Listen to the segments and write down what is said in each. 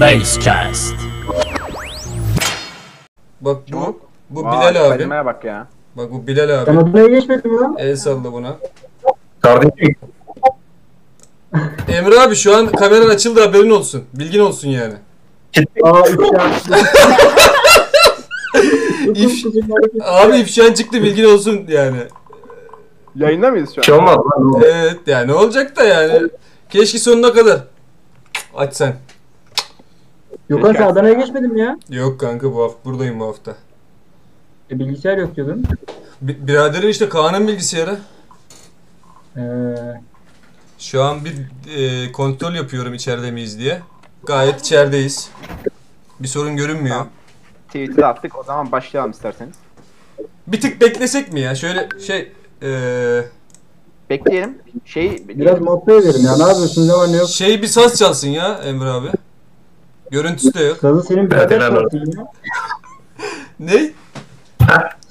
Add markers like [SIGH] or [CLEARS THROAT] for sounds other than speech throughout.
Basecast. Bak bu bu Vay, Bilal abi. Kalimeye bak ya. Bak bu Bilal Sen abi. adına geçmedin mi lan? El salla buna. Kardeşim Emre abi şu an kameran açıldı haberin olsun. Bilgin olsun yani. Aa ifşa. [LAUGHS] İf- Abi ifşan çıktı bilgin olsun yani. Yayında mıyız şu bir şey an? olmaz lan. Evet yani ne olacak da yani. Keşke sonuna kadar. Aç sen. Gökhan sen Adana'ya geçmedin mi ya? Yok kanka bu hafta buradayım bu hafta. E, bilgisayar yok diyordun. Bi- biraderin işte Kaan'ın bilgisayarı. Ee, Şu an bir e, kontrol yapıyorum içeride miyiz diye. Gayet içerideyiz. Bir sorun görünmüyor. Tamam. Tweet'i de attık. O zaman başlayalım isterseniz. Bir tık beklesek mi ya? Şöyle şey e, Bekleyelim. Şey biraz muhabbet edelim ya. Ne yapıyorsun? Ne var ne yok? şey bir saz çalsın ya Emre abi. Görüntüsü de yok. Sazı senin birader Hadi lan çalsın ya. Ne?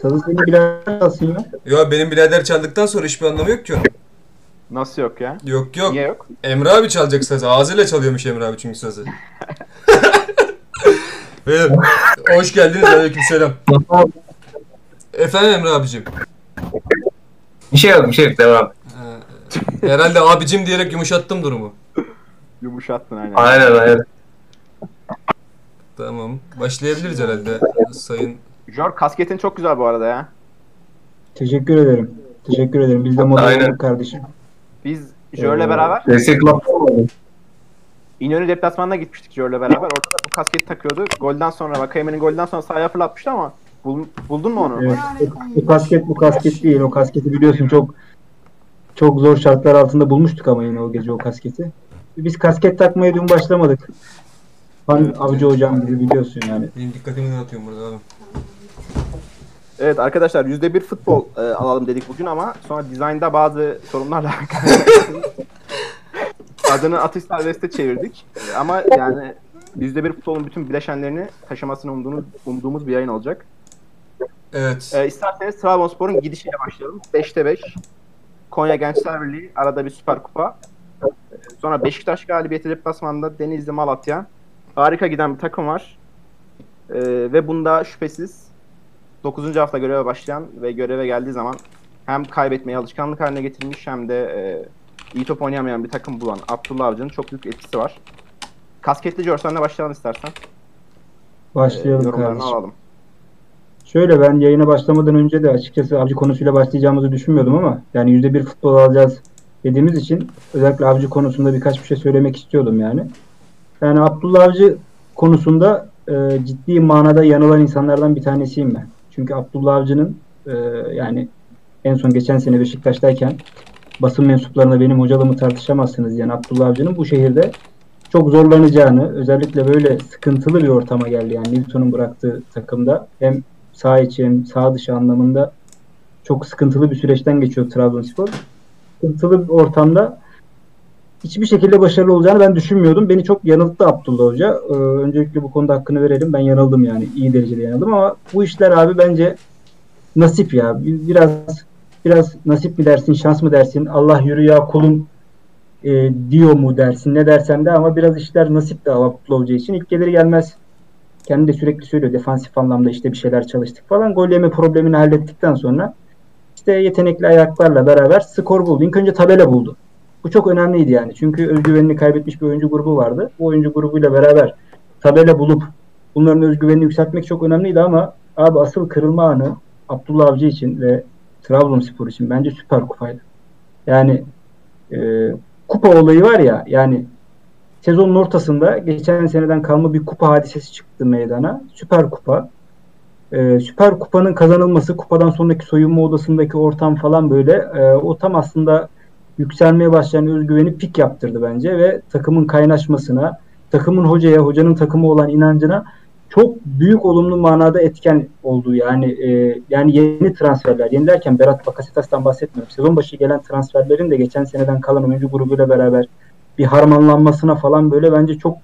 Sazı senin birader çalsın ya. Ya benim birader çaldıktan sonra hiçbir anlamı yok ki onun. nasıl yok ya? Yok yok. Niye yok? Emre abi çalacak sazı. Ağzıyla çalıyormuş Emre abi çünkü sazı. [LAUGHS] Beyler, hoş geldiniz. Aleykümselam. Efendim Emre abicim. Bir şey yok bir şey yok devam. Ee, herhalde abicim diyerek yumuşattım durumu. Yumuşattın aynen. Aynen aynen. Tamam. Başlayabiliriz herhalde sayın. Jor kasketin çok güzel bu arada ya. Teşekkür ederim. Teşekkür ederim. Biz de model kardeşim. Biz Jör'le Ee, beraber Destek. İnönü deplasmanına gitmiştik Jör'le beraber. Orada da bu kasketi takıyordu. Golden sonra Vakayemen'in golden sonra sahaya fırlatmıştı ama bul- buldun mu onu? Evet. Bu kasket bu kasket değil. O kasketi biliyorsun çok çok zor şartlar altında bulmuştuk ama yine o gece o kasketi. Biz kasket takmaya dün başlamadık. Han Evet. Avcı hocam gibi biliyorsun yani. Benim dikkatimi dağıtıyorum burada abi. Evet arkadaşlar %1 futbol e, alalım dedik bugün ama sonra dizaynda bazı sorunlarla [LAUGHS] adını atış serbeste çevirdik. E, Ama yani %1 futbolun bütün bileşenlerini taşımasını umduğumuz, umduğumuz bir yayın olacak. Evet. E, isterseniz Trabzonspor'un gidişiyle başlayalım. 5'te 5. Konya Gençler Birliği arada bir süper kupa. E, Sonra Beşiktaş galibiyeti deplasmanda Denizli Malatya. Harika giden bir takım var. E, ve bunda şüphesiz 9. hafta göreve başlayan ve göreve geldiği zaman hem kaybetmeyi alışkanlık haline getirmiş hem de e, iyi top oynayamayan bir takım bulan Abdullah Avcı'nın çok büyük etkisi var. Kasketli Jorsan'la başlayalım istersen. Başlayalım yorumlarını kardeşim. alalım. Şöyle ben yayına başlamadan önce de açıkçası avcı konusuyla başlayacağımızı düşünmüyordum ama yani %1 futbol alacağız dediğimiz için özellikle avcı konusunda birkaç bir şey söylemek istiyordum yani. Yani Abdullah Avcı konusunda e, ciddi manada yanılan insanlardan bir tanesiyim ben. Çünkü Abdullah Avcı'nın e, yani en son geçen sene Beşiktaş'tayken basın mensuplarına benim hocalığımı tartışamazsınız yani Abdullah Avcı'nın bu şehirde çok zorlanacağını özellikle böyle sıkıntılı bir ortama geldi yani Newton'un bıraktığı takımda hem sağ içi hem sağ dışı anlamında çok sıkıntılı bir süreçten geçiyor Trabzonspor. Sıkıntılı bir ortamda hiçbir şekilde başarılı olacağını ben düşünmüyordum. Beni çok yanılttı Abdullah Hoca. Ee, öncelikle bu konuda hakkını verelim. Ben yanıldım yani. iyi derecede yanıldım ama bu işler abi bence nasip ya. Bir- Biraz biraz nasip mi dersin, şans mı dersin? Allah yürü ya kulum e, diyor mu dersin ne dersen de ama biraz işler nasip de Abdullah Hoca için. İlk gelir gelmez kendi de sürekli söylüyor defansif anlamda işte bir şeyler çalıştık falan. Gol yeme problemini hallettikten sonra işte yetenekli ayaklarla beraber skor buldu. İlk önce tabela buldu. Bu çok önemliydi yani. Çünkü özgüvenini kaybetmiş bir oyuncu grubu vardı. Bu oyuncu grubuyla beraber tabela bulup bunların özgüvenini yükseltmek çok önemliydi ama abi asıl kırılma anı Abdullah Avcı için ve Trabzonspor için bence süper kupaydı. Yani e, kupa olayı var ya yani sezonun ortasında geçen seneden kalma bir kupa hadisesi çıktı meydana. Süper Kupa. Ee, Süper Kupa'nın kazanılması, kupadan sonraki soyunma odasındaki ortam falan böyle e, o tam aslında yükselmeye başlayan özgüveni pik yaptırdı bence ve takımın kaynaşmasına, takımın hocaya, hocanın takımı olan inancına çok büyük olumlu manada etken oldu. Yani e, yani yeni transferler, yeni derken Berat Bakasetas'tan bahsetmiyorum. Sezon başı gelen transferlerin de geçen seneden kalan oyuncu grubuyla beraber bir harmanlanmasına falan böyle bence çok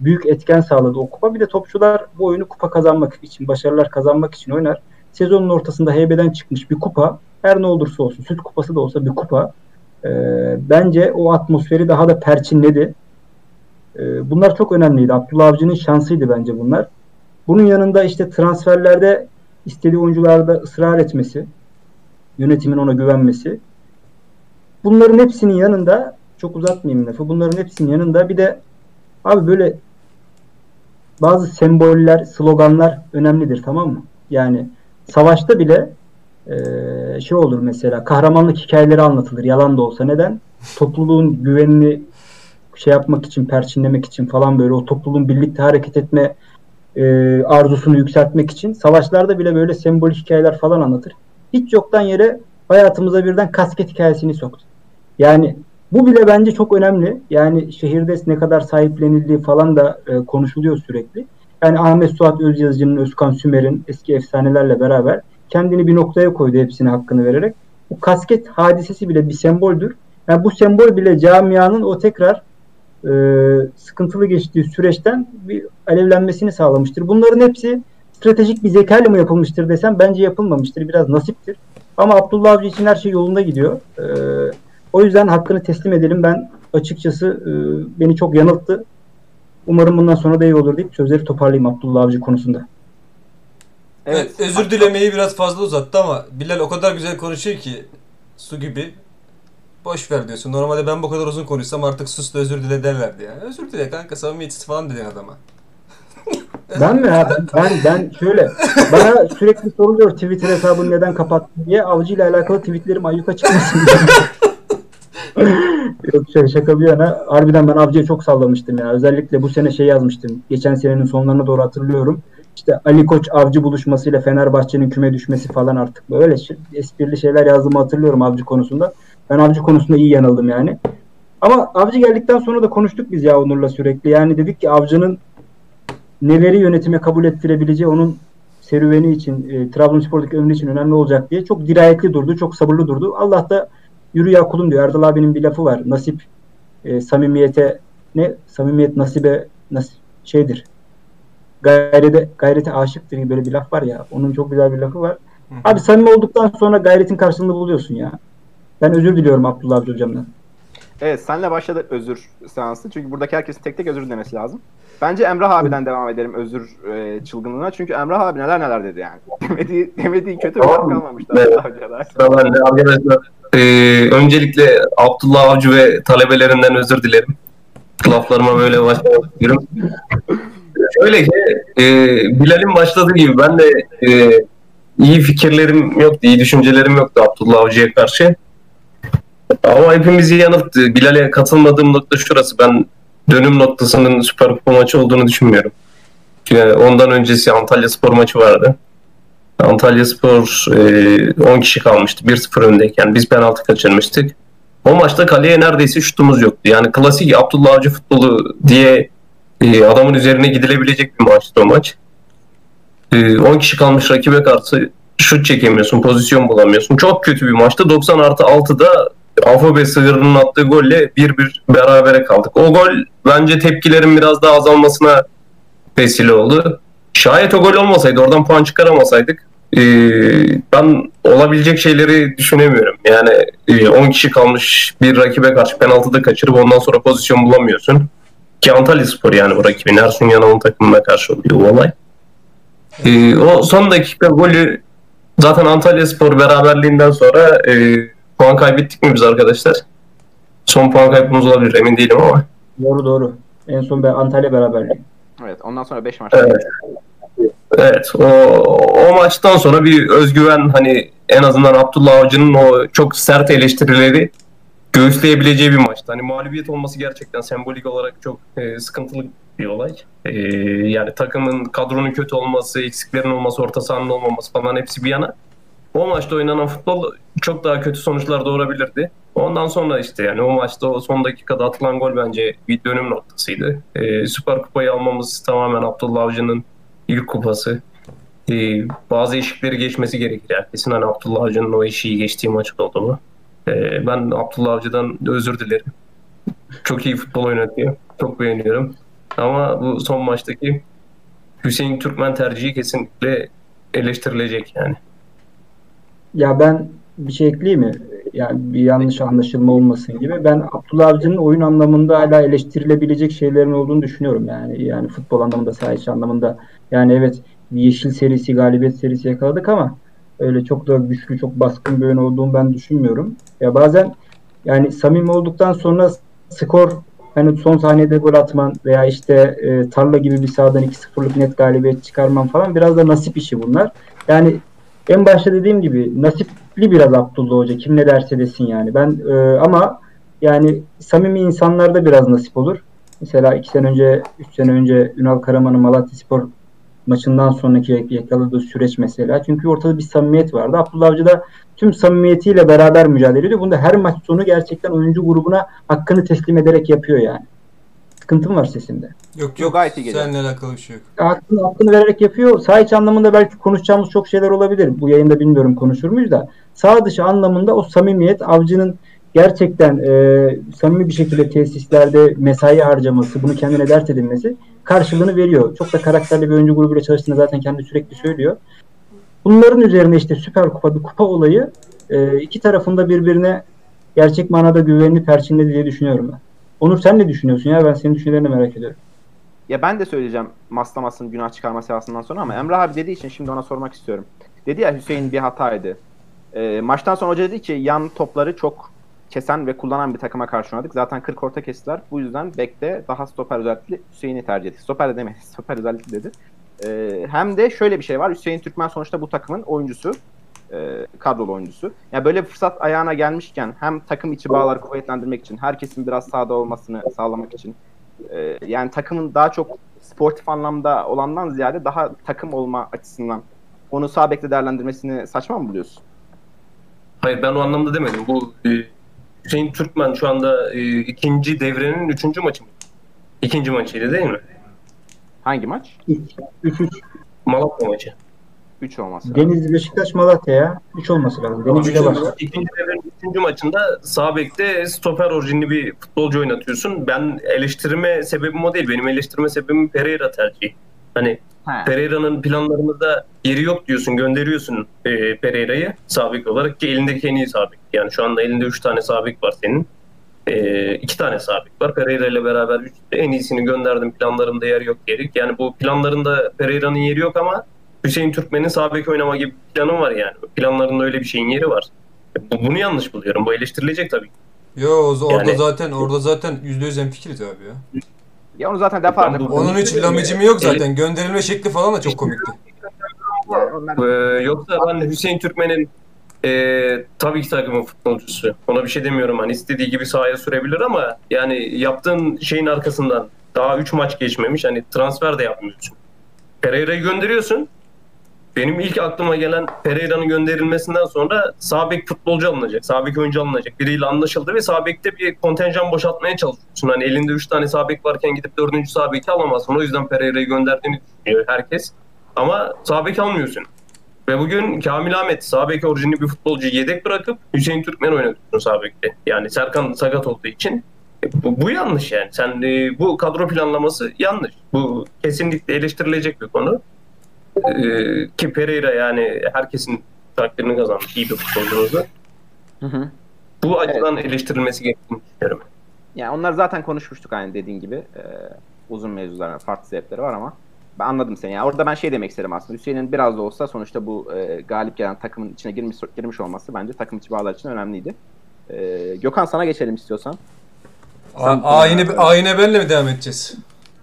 büyük etken sağladı o kupa. Bir de topçular bu oyunu kupa kazanmak için, başarılar kazanmak için oynar. Sezonun ortasında heybeden çıkmış bir kupa, her ne olursa olsun, süt kupası da olsa bir kupa. Ee, bence o atmosferi daha da perçinledi. E, bunlar çok önemliydi. Abdullah Avcı'nın şansıydı bence bunlar. Bunun yanında işte transferlerde istediği oyuncularda ısrar etmesi, yönetimin ona güvenmesi. Bunların hepsinin yanında çok uzatmayayım lafı. Bunların hepsinin yanında bir de abi böyle bazı semboller, sloganlar önemlidir tamam mı? Yani savaşta bile eee, şey olur mesela kahramanlık hikayeleri anlatılır yalan da olsa. Neden? Topluluğun güvenini şey yapmak için, perçinlemek için falan böyle o topluluğun birlikte hareket etme eee, arzusunu yükseltmek için savaşlarda bile böyle sembolik hikayeler falan anlatır. Hiç yoktan yere hayatımıza birden kasket hikayesini soktu. Yani bu bile bence çok önemli. Yani şehirde ne kadar sahiplenildiği falan da e, konuşuluyor sürekli. Yani Ahmet Suat Özyazıcı'nın, Özkan Sümer'in eski efsanelerle beraber kendini bir noktaya koydu hepsine hakkını vererek. Bu kasket hadisesi bile bir semboldür. Yani bu sembol bile camianın o tekrar e, sıkıntılı geçtiği süreçten bir alevlenmesini sağlamıştır. Bunların hepsi stratejik bir zekayla mı yapılmıştır desem bence yapılmamıştır. Biraz nasiptir. Ama Abdullah Avcı için her şey yolunda gidiyor. E, o yüzden hakkını teslim edelim. Ben açıkçası e, beni çok yanılttı. Umarım bundan sonra da iyi olur deyip sözleri toparlayayım Abdullah Avcı konusunda. Evet, özür dilemeyi biraz fazla uzattı ama Bilal o kadar güzel konuşuyor ki su gibi. Boş ver diyorsun. Normalde ben bu kadar uzun konuşsam artık sus da özür dile derlerdi ya. Özür dile kanka samimiyetsiz falan dedin adama. [LAUGHS] Ben mi ya? Ben, ben, şöyle bana sürekli soruluyor Twitter hesabını neden kapattın diye avcı ile alakalı tweetlerim ayyuka çıkmasın. [LAUGHS] Yok şey, şaka bir yana harbiden ben avcıya çok sallamıştım ya. Özellikle bu sene şey yazmıştım. Geçen senenin sonlarına doğru hatırlıyorum. İşte Ali Koç avcı buluşmasıyla Fenerbahçe'nin küme düşmesi falan artık böyle şey- esprili şeyler yazdığımı hatırlıyorum avcı konusunda. Ben avcı konusunda iyi yanıldım yani. Ama avcı geldikten sonra da konuştuk biz ya Onur'la sürekli. Yani dedik ki avcının neleri yönetime kabul ettirebileceği onun serüveni için, e, Trabzonspor'daki ömrü için önemli olacak diye çok dirayetli durdu, çok sabırlı durdu. Allah da yürü ya kulum diyor. Erdal abinin bir lafı var. Nasip e, samimiyete ne? Samimiyet nasibe nasip şeydir. Gayrete, gayrete aşıktır gibi böyle bir laf var ya. Onun çok güzel bir lafı var. Abi samimi olduktan sonra gayretin karşılığını buluyorsun ya. Ben özür diliyorum Abdullah Avcı hocamdan. Evet senle başladı özür seansı. Çünkü buradaki herkesin tek tek özür dilemesi lazım. Bence Emrah abiden devam edelim özür e, çılgınlığına. Çünkü Emrah abi neler neler dedi yani. [LAUGHS] Demediği, demediği kötü bir laf Tamam. kalmamıştı. Evet. Arkadaşlar e, öncelikle Abdullah Avcı ve talebelerinden özür dilerim. Laflarıma böyle başlamak istiyorum. Şöyle ki e, Bilal'in başladığı gibi ben de e, iyi fikirlerim yoktu, iyi düşüncelerim yoktu Abdullah Avcı'ya karşı. Ama hepimizi yanılttı. Bilal'e katılmadığım nokta şurası. Ben dönüm noktasının Süper Kupa maçı olduğunu düşünmüyorum. Çünkü ondan öncesi Antalya Spor maçı vardı. Antalya Spor e, 10 kişi kalmıştı 1-0 öndeyken. Biz penaltı kaçırmıştık. O maçta kaleye neredeyse şutumuz yoktu. Yani klasik Abdullah Avcı futbolu diye e, adamın üzerine gidilebilecek bir maçtı o maç. E, 10 kişi kalmış rakibe karşı şut çekemiyorsun, pozisyon bulamıyorsun. Çok kötü bir maçtı. 90 artı 6'da Afobe Sığırı'nın attığı golle 1-1 berabere kaldık. O gol bence tepkilerin biraz daha azalmasına vesile oldu. Şayet o gol olmasaydı, oradan puan çıkaramasaydık e, ben olabilecek şeyleri düşünemiyorum. Yani e, 10 kişi kalmış bir rakibe karşı penaltıda kaçırıp ondan sonra pozisyon bulamıyorsun. Ki Antalya Spor yani bu rakibin Ersun Yanal'ın takımına karşı oluyor bu olay. E, o son dakika golü zaten Antalya Spor beraberliğinden sonra e, puan kaybettik mi biz arkadaşlar? Son puan kaybımız olabilir emin değilim ama. Doğru doğru. En son ben Antalya beraberliği. Evet ondan sonra 5 maç. Evet. Evet o, o maçtan sonra bir özgüven hani en azından Abdullah Avcı'nın o çok sert eleştirileri göğüsleyebileceği bir maçtı. Hani mağlubiyet olması gerçekten sembolik olarak çok e, sıkıntılı bir olay. E, yani takımın kadronun kötü olması, eksiklerin olması, orta sahanın olmaması falan hepsi bir yana. O maçta oynanan futbol çok daha kötü sonuçlar doğurabilirdi. Ondan sonra işte yani o maçta o son dakikada atılan gol bence bir dönüm noktasıydı. E, Süper Kupayı almamız tamamen Abdullah Avcı'nın ilk kupası. Ee, bazı eşikleri geçmesi gerekir. Herkesin hani Abdullah Avcı'nın o eşiği geçtiği maç oldu mu? Ee, ben Abdullah Avcı'dan özür dilerim. Çok iyi futbol oynatıyor. Çok beğeniyorum. Ama bu son maçtaki Hüseyin Türkmen tercihi kesinlikle eleştirilecek yani. Ya ben bir şey ekleyeyim mi? yani bir yanlış anlaşılma olmasın gibi. Ben Abdullah Avcı'nın oyun anlamında hala eleştirilebilecek şeylerin olduğunu düşünüyorum yani. Yani futbol anlamında, saha anlamında. Yani evet yeşil serisi, galibiyet serisi yakaladık ama öyle çok da güçlü, çok baskın bir oyun olduğunu ben düşünmüyorum. Ya bazen yani samimi olduktan sonra skor hani son saniyede gol atman veya işte e, tarla gibi bir sahadan 2-0'lık net galibiyet çıkarman falan biraz da nasip işi bunlar. Yani en başta dediğim gibi nasipli biraz Abdullah Hoca kim ne derse desin yani. Ben e, ama yani samimi insanlarda biraz nasip olur. Mesela iki sene önce, üç sene önce Ünal Karaman'ın Malatya Spor maçından sonraki yakaladığı süreç mesela. Çünkü ortada bir samimiyet vardı. Abdullah Avcı da tüm samimiyetiyle beraber mücadele ediyor. Bunu da her maç sonu gerçekten oyuncu grubuna hakkını teslim ederek yapıyor yani. Sıkıntım var sesimde. Yok Yok, gayet iyi geliyor. seninle alakalı bir şey yok. Hakkını, hakkını vererek yapıyor. Sağ içi anlamında belki konuşacağımız çok şeyler olabilir. Bu yayında bilmiyorum konuşur muyuz da. Sağ dışı anlamında o samimiyet avcının gerçekten e, samimi bir şekilde tesislerde mesai harcaması, bunu kendine dert edinmesi karşılığını veriyor. Çok da karakterli bir oyuncu grubuyla çalıştığını zaten kendi sürekli söylüyor. Bunların üzerine işte Süper Kupa bir kupa olayı e, iki tarafında birbirine gerçek manada güvenini perçinledi diye düşünüyorum ben. Onur sen ne düşünüyorsun ya? Ben senin düşüncelerini merak ediyorum. Ya ben de söyleyeceğim Maslamas'ın günah çıkarma seansından sonra ama Emrah abi dediği için şimdi ona sormak istiyorum. Dedi ya Hüseyin bir hataydı. Ee, maçtan sonra hoca dedi ki yan topları çok kesen ve kullanan bir takıma karşı oynadık. Zaten 40 orta kestiler. Bu yüzden bekte daha stoper özellikle Hüseyin'i tercih ettik. Stoper de demedi. [LAUGHS] Stoper özellikle dedi. Ee, hem de şöyle bir şey var. Hüseyin Türkmen sonuçta bu takımın oyuncusu. E, kadrolu oyuncusu. Yani böyle bir fırsat ayağına gelmişken hem takım içi bağları kuvvetlendirmek için, herkesin biraz sahada olmasını sağlamak için e, yani takımın daha çok sportif anlamda olandan ziyade daha takım olma açısından onu sağ bekle değerlendirmesini saçma mı buluyorsun? Hayır ben o anlamda demedim. Bu e, Hüseyin Türkmen şu anda e, ikinci devrenin üçüncü maçı mı? İkinci maçıydı değil mi? Hangi maç? 3-3 Malatya maçı. 3 olması lazım. Denizli, Beşiktaş, Malatya ya. 3 olması lazım. Denizli ile başlar. İkinci devrenin üçüncü maçında sağ bekte stoper orijinli bir futbolcu oynatıyorsun. Ben eleştirme sebebim o değil. Benim eleştirme sebebim Pereira tercihi. Hani He. Pereira'nın planlarımızda yeri yok diyorsun, gönderiyorsun e, Pereira'yı sabit olarak ki elindeki en iyi sabit. Yani şu anda elinde 3 tane sabit var senin. 2 tane sabit var. Pereira ile beraber üç, en iyisini gönderdim. Planlarımda yer yok yeri. Yani bu planlarında Pereira'nın yeri yok ama Hüseyin Türkmen'in sağ bek oynama gibi bir planı var yani. Planlarında öyle bir şeyin yeri var. Bu- Bunu yanlış buluyorum. Bu eleştirilecek tabii. Yo orada Yani- zaten orada zaten %100 hemfikiriz abi ya. Ya onu zaten defalarca Onun hiç lamicimi yok zaten. Gönderilme şekli falan da çok komikti. Ee, yoksa ben Hüseyin Türkmen'in e, tabii ki takımın futbolcusu. Ona bir şey demiyorum. Hani istediği gibi sahaya sürebilir ama yani yaptığın şeyin arkasından daha 3 maç geçmemiş. Hani transfer de yapmıyorsun. Pereira'yı gönderiyorsun. Benim ilk aklıma gelen Pereira'nın gönderilmesinden sonra sağ bek futbolcu alınacak. Sağ bek oyuncu alınacak. Biriyle anlaşıldı ve sağ bekte bir kontenjan boşaltmaya çalışıyorsun. Hani elinde 3 tane sağ bek varken gidip 4. sağ beki alamazsın. O yüzden Pereira'yı gönderdiğini düşünüyor herkes. Ama sağ bek almıyorsun. Ve bugün Kamil Ahmet sağ bek orijinli bir futbolcuyu yedek bırakıp Hüseyin Türkmen oynatıyorsun sağ bekte. Yani Serkan sakat olduğu için E, bu, bu yanlış yani. Sen e, bu kadro planlaması yanlış. Bu kesinlikle eleştirilecek bir konu. E, ki Pereira yani herkesin takdirini kazanmış iyi bir hı. Bu açıdan eleştirilmesi gerektiğini düşünüyorum. Yani onlar zaten konuşmuştuk aynı dediğin gibi. Ee, uzun mevzular, farklı sebepleri var ama ben anladım seni. Yani orada ben şey demek istedim aslında. Hüseyin'in biraz da olsa sonuçta bu e, galip gelen takımın içine girmiş girmiş olması bence takım içi bağlar için önemliydi. Ee, Gökhan sana geçelim istiyorsan. A- ayine, ayine benle mi devam edeceğiz?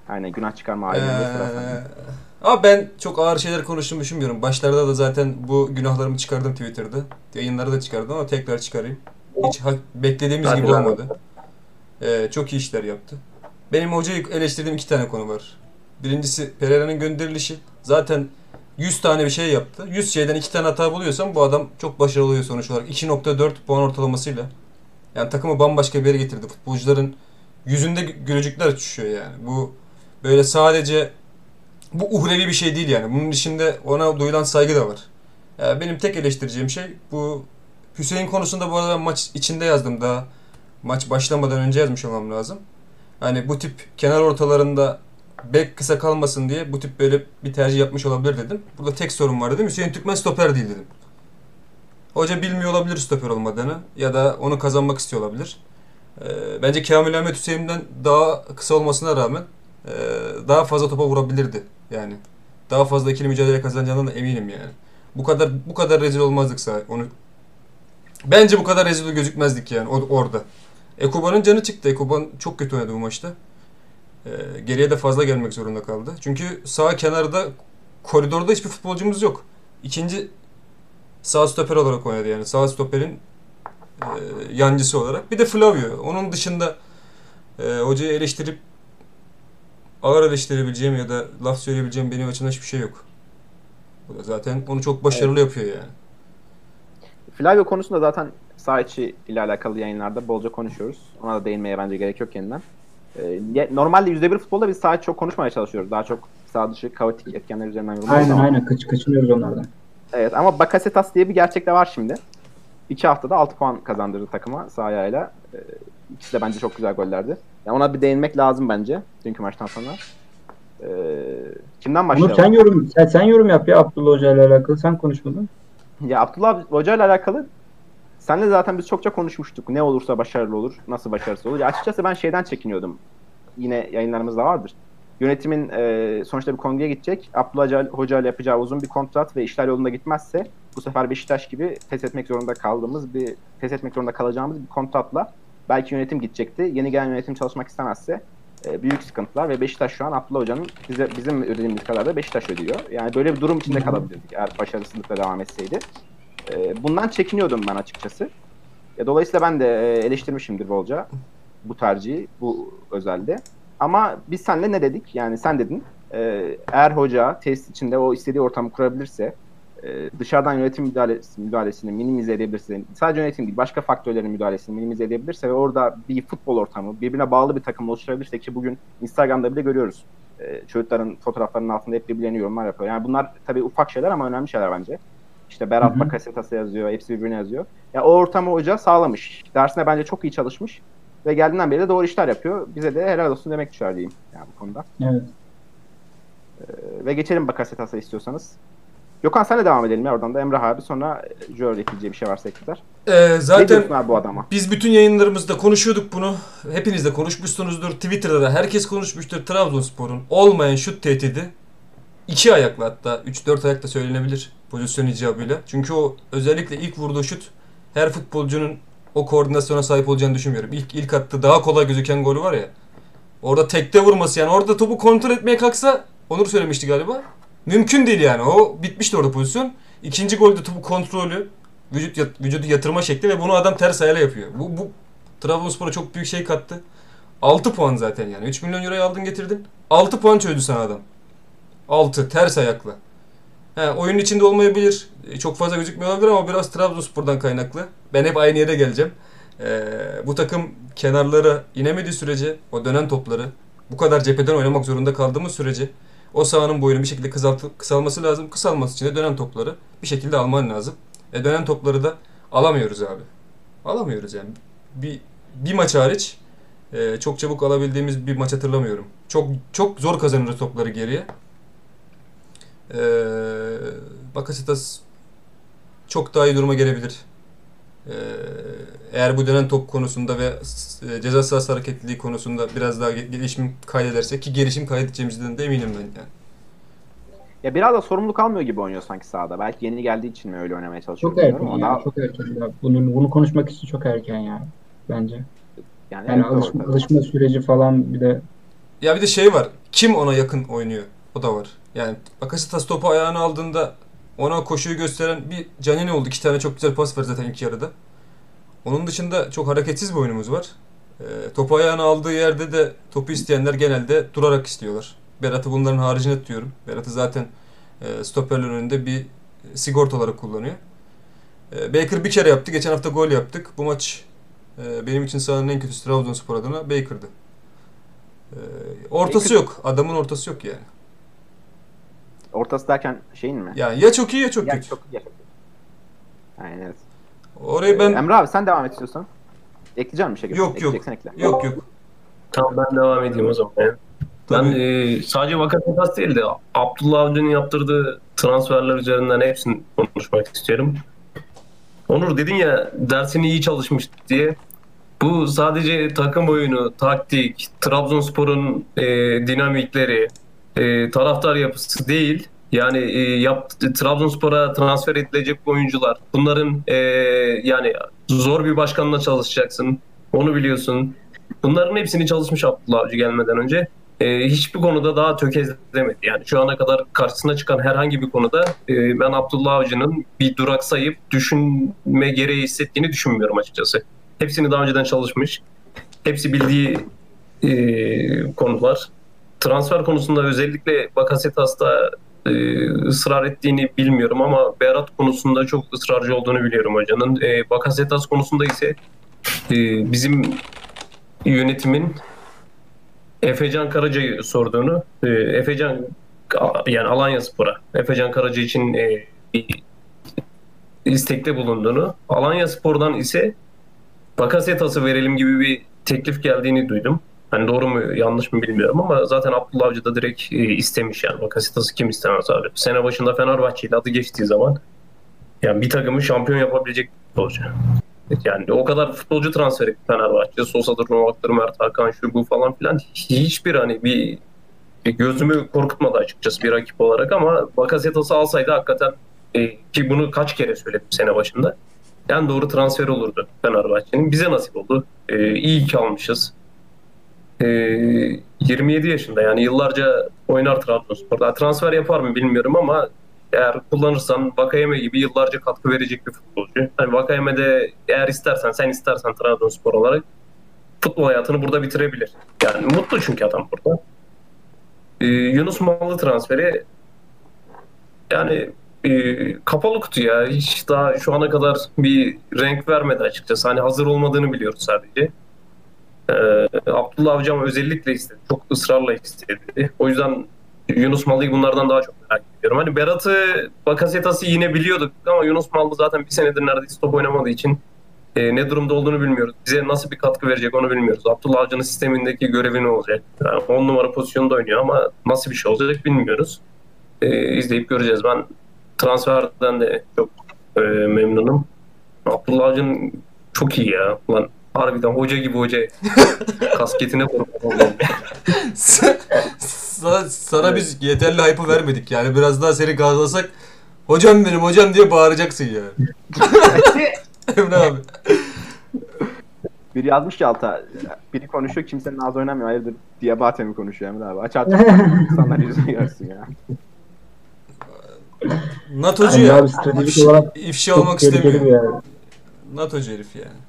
Aynen günah çıkarma sende. Ee, ama ben çok ağır şeyler konuştuğumu düşünmüyorum. Başlarda da zaten bu günahlarımı çıkardım Twitter'da. Yayınları da çıkardım ama tekrar çıkarayım. Hiç hak- beklediğimiz Hadi gibi olmadı. Ee, çok iyi işler yaptı. Benim hocayı eleştirdiğim iki tane konu var. Birincisi Pereira'nın gönderilişi. Zaten 100 tane bir şey yaptı. 100 şeyden 2 tane hata buluyorsan bu adam çok başarılı oluyor sonuç olarak. 2.4 puan ortalamasıyla. Yani takımı bambaşka bir yere getirdi. Futbolcuların yüzünde gü- gülücükler düşüyor yani. Bu böyle sadece bu uhrevi bir şey değil yani. Bunun içinde ona duyulan saygı da var. Yani benim tek eleştireceğim şey bu Hüseyin konusunda bu arada maç içinde yazdım daha. Maç başlamadan önce yazmış olmam lazım. Hani bu tip kenar ortalarında bek kısa kalmasın diye bu tip böyle bir tercih yapmış olabilir dedim. Burada tek sorun var dedim. Hüseyin Türkmen stoper değil dedim. Hoca bilmiyor olabilir stoper olmadığını ya da onu kazanmak istiyor olabilir. Ee, bence Kamil Ahmet Hüseyin'den daha kısa olmasına rağmen e, daha fazla topa vurabilirdi yani. Daha fazla ikili mücadele kazanacağından da eminim yani. Bu kadar bu kadar rezil olmazdık sağ onu. Bence bu kadar rezil gözükmezdik yani o- orada. Ekuban'ın canı çıktı. Ekuban çok kötü oynadı bu maçta. Ee, geriye de fazla gelmek zorunda kaldı. Çünkü sağ kenarda koridorda hiçbir futbolcumuz yok. İkinci sağ stoper olarak oynadı yani. Sağ stoperin e, yancısı olarak. Bir de Flavio. Onun dışında e, hocayı eleştirip ağır eleştirebileceğim ya da laf söyleyebileceğim benim açımdan hiçbir şey yok. Bu da zaten onu çok başarılı yapıyor yani. Flavio konusunda zaten sağ içi ile alakalı yayınlarda bolca konuşuyoruz. Ona da değinmeye bence gerek yok yeniden. Ya- normalde %1 futbolda biz içi çok konuşmaya çalışıyoruz. Daha çok sağ dışı kaotik etkenler üzerinden yorumluyoruz Aynen ama. aynen kaç, kaçınıyoruz onlardan. Evet ama Bakasetas diye bir gerçek de var şimdi. İki haftada 6 puan kazandırdı takıma sağ ayağıyla. Ee, ikisi de bence çok güzel gollerdi. Yani ona bir değinmek lazım bence dünkü maçtan sonra. Ee, kimden Onur başlayalım? sen yorum sen, sen yorum yap ya Abdullah Hoca ile alakalı sen konuşmadın. Ya Abdullah Hoca ile alakalı senle zaten biz çokça konuşmuştuk. Ne olursa başarılı olur, nasıl başarısız olur. Ya açıkçası ben şeyden çekiniyordum. Yine yayınlarımızda vardır. Yönetimin e, sonuçta bir kongreye gidecek. Abdullah Hoca- ile yapacağı uzun bir kontrat ve işler yolunda gitmezse bu sefer Beşiktaş gibi pes etmek zorunda kaldığımız bir pes etmek zorunda kalacağımız bir kontratla belki yönetim gidecekti. Yeni gelen yönetim çalışmak istemezse e, büyük sıkıntılar ve Beşiktaş şu an Abdullah Hoca'nın bize, bizim ödediğimiz kadar da Beşiktaş ödüyor. Yani böyle bir durum içinde kalabilirdik eğer başarısızlıkla devam etseydi. E, bundan çekiniyordum ben açıkçası. E, dolayısıyla ben de e, eleştirmişimdir bolca bu tercihi bu özelde. Ama biz seninle ne dedik? Yani sen dedin. e, eğer hoca test içinde o istediği ortamı kurabilirse e, dışarıdan yönetim müdahalesi, müdahalesini minimize edebilirse, sadece yönetim değil başka faktörlerin müdahalesini minimize edebilirse ve orada bir futbol ortamı, birbirine bağlı bir takım oluşturabilirse ki bugün Instagram'da bile görüyoruz. E, çocukların fotoğraflarının altında hep birbirlerine yorumlar yapıyor. Yani bunlar tabii ufak şeyler ama önemli şeyler bence. İşte Berat. Bakasetas'a yazıyor, hepsi birbirine yazıyor. Ya o ortamı hoca sağlamış. Dersine bence çok iyi çalışmış. Ve geldiğinden beri de doğru işler yapıyor. Bize de helal olsun demek düşer diyeyim yani bu konuda. Evet. Ee, ve geçelim Bakasetas'a istiyorsanız. Gökhan senle devam edelim ya oradan da Emrah abi sonra Jör ekleyeceği bir şey varsa ekler. Ee, Ne zaten diyorsun abi bu adama? Biz bütün yayınlarımızda konuşuyorduk bunu. Hepiniz de konuşmuşsunuzdur. Twitter'da da herkes konuşmuştur. Trabzonspor'un olmayan şut tehdidi iki ayakla hatta 3-4 ayakta söylenebilir pozisyon icabıyla. Çünkü o özellikle ilk vurduğu şut her futbolcunun o koordinasyona sahip olacağını düşünmüyorum. İlk ilk attığı daha kolay gözüken golü var ya. Orada tekte vurması yani orada topu kontrol etmeye kalksa Onur söylemişti galiba. Mümkün değil yani. O bitmişti orada pozisyon. İkinci golde topu kontrolü, vücut yat- vücudu yatırma şekli ve bunu adam ters ayağıyla yapıyor. Bu, bu Trabzonspor'a çok büyük şey kattı. 6 puan zaten yani. 3 milyon euroyu aldın getirdin. 6 puan çözdü sana adam. 6 ters ayakla. He, oyunun içinde olmayabilir. E, Çok fazla gözükmüyor olabilir ama biraz Trabzonspor'dan kaynaklı. Ben hep aynı yere geleceğim. Ee, bu takım kenarlara inemediği sürece o dönen topları bu kadar cepheden oynamak zorunda kaldığımız sürece o sahanın boyunu bir şekilde kısaltı, kısalması lazım. Kısalması için de dönen topları bir şekilde alman lazım. E dönen topları da alamıyoruz abi. Alamıyoruz yani. Bir, bir maç hariç e, çok çabuk alabildiğimiz bir maç hatırlamıyorum. Çok çok zor kazanırız topları geriye. E, Bakasetas çok daha iyi duruma gelebilir. E, eğer bu dönen top konusunda ve e, ceza sahası hareketliliği konusunda biraz daha ge- gelişim kaydederse ki gelişim kaydedeceğimizden de eminim ben yani. Ya biraz da sorumluluk almıyor gibi oynuyor sanki sahada. Belki yeni geldiği için mi öyle oynamaya çalışıyor? Çok erken ya. ama Çok erken. Ya. Bunu, bunu konuşmak için çok erken yani. Bence. yani, Yani evet, alışma, alışma süreci falan bir de Ya bir de şey var. Kim ona yakın oynuyor? O da var. Yani Bakasetas topu ayağına aldığında ona koşuyu gösteren bir Canini oldu. İki tane çok güzel pas var zaten ilk yarıda. Onun dışında çok hareketsiz bir oyunumuz var. Ee, topu ayağına aldığı yerde de topu isteyenler genelde durarak istiyorlar. Berat'ı bunların haricinde tutuyorum. Berat'ı zaten e, stoperlerin önünde bir sigorta olarak kullanıyor. E, Baker bir kere yaptı. Geçen hafta gol yaptık. Bu maç e, benim için sahanın en kötüsü Trabzonspor adına Baker'dı. E, ortası Baker- yok. Adamın ortası yok yani. Ortası derken şeyin mi? Yani ya çok iyi ya çok Ya kötü. çok ya çok. Aynen evet. Orayı ben Emre abi sen devam et istiyorsan. Ekleyeceğim bir şey. Yok, yok. Ekle. yok yok. Tamam ben devam edeyim o zaman. Ben e, sadece Vakasetas değil de Abdullah Avcı'nın yaptırdığı transferler üzerinden hepsini konuşmak istiyorum. Onur dedin ya dersini iyi çalışmış diye. Bu sadece takım oyunu, taktik, Trabzonspor'un e, dinamikleri, e, taraftar yapısı değil. Yani e, yap, Trabzonspor'a transfer edilecek oyuncular. Bunların e, yani zor bir başkanla çalışacaksın. Onu biliyorsun. Bunların hepsini çalışmış Abdullah Avcı gelmeden önce. E, hiçbir konuda daha tökezlemedi. Yani şu ana kadar karşısına çıkan herhangi bir konuda e, ben Abdullah Avcı'nın bir duraksayıp düşünme gereği hissettiğini düşünmüyorum açıkçası. Hepsini daha önceden çalışmış. Hepsi bildiği e, konular. Transfer konusunda özellikle Bakasetas'ta e, ısrar ettiğini bilmiyorum ama Berat konusunda çok ısrarcı olduğunu biliyorum hocanın. E, Bakasetas konusunda ise e, bizim yönetimin Efecan Karaca'yı sorduğunu, e, Efecan yani Alanya Spor'a, Efecan Karaca için e, bir istekte bulunduğunu, Alanya Spor'dan ise Bakasetas'ı verelim gibi bir teklif geldiğini duydum. Hani doğru mu yanlış mı bilmiyorum ama zaten Abdullah Avcı da direkt e, istemiş yani. Bakasetas'ı kim istemez abi. Sene başında Fenerbahçe ile adı geçtiği zaman yani bir takımı şampiyon yapabilecek futbolcu. Yani o kadar futbolcu transfer etti Fenerbahçe. Sosa'dır, Novak'tır, Mert Hakan, şu bu falan filan. Hiçbir hani bir, gözümü korkutmadı açıkçası bir rakip olarak ama Bakasetas'ı alsaydı hakikaten e, ki bunu kaç kere söyledim sene başında. En doğru transfer olurdu Fenerbahçe'nin. Bize nasip oldu. E, iyi ki almışız. E, 27 yaşında yani yıllarca oynar Trabzonspor'da. Transfer yapar mı bilmiyorum ama eğer kullanırsan Vakayeme gibi yıllarca katkı verecek bir futbolcu. Hani Vakayeme de eğer istersen sen istersen Trabzonspor olarak futbol hayatını burada bitirebilir. Yani mutlu çünkü adam burada. Ee, Yunus Mallı transferi yani e, kapalı kutu ya. Hiç daha şu ana kadar bir renk vermedi açıkçası. Hani hazır olmadığını biliyoruz sadece. Ee, Abdullah Avcı özellikle istedi. Çok ısrarla istedi. O yüzden Yunus Mallı'yı bunlardan daha çok merak ediyorum. Hani Berat'ı, Bakasetas'ı yine biliyorduk ama Yunus Mallı zaten bir senedir neredeyse top oynamadığı için e, ne durumda olduğunu bilmiyoruz. Bize nasıl bir katkı verecek onu bilmiyoruz. Abdullah Avcı'nın sistemindeki görevi ne olacak? Yani 10 numara pozisyonda oynuyor ama nasıl bir şey olacak bilmiyoruz. E, izleyip göreceğiz. Ben transferden de çok e, memnunum. Abdullah Avcı'nın çok iyi ya. Ulan harbiden hoca gibi hoca. [LAUGHS] Kasketine korkmam. sana, sana biz yeterli hype'ı vermedik yani biraz daha seni gazlasak hocam benim hocam diye bağıracaksın yani. [LAUGHS] Emre abi. Biri yazmış ki alta. Biri konuşuyor kimsenin ağzı oynamıyor. Hayırdır Diabate mi konuşuyor Emre abi? Aç aç. insanlar yüzünü görsün ya. NATO'cu Yani ya. abi stratejik olarak İfşa olmak istemiyor. yer. NATO'cu herif yani.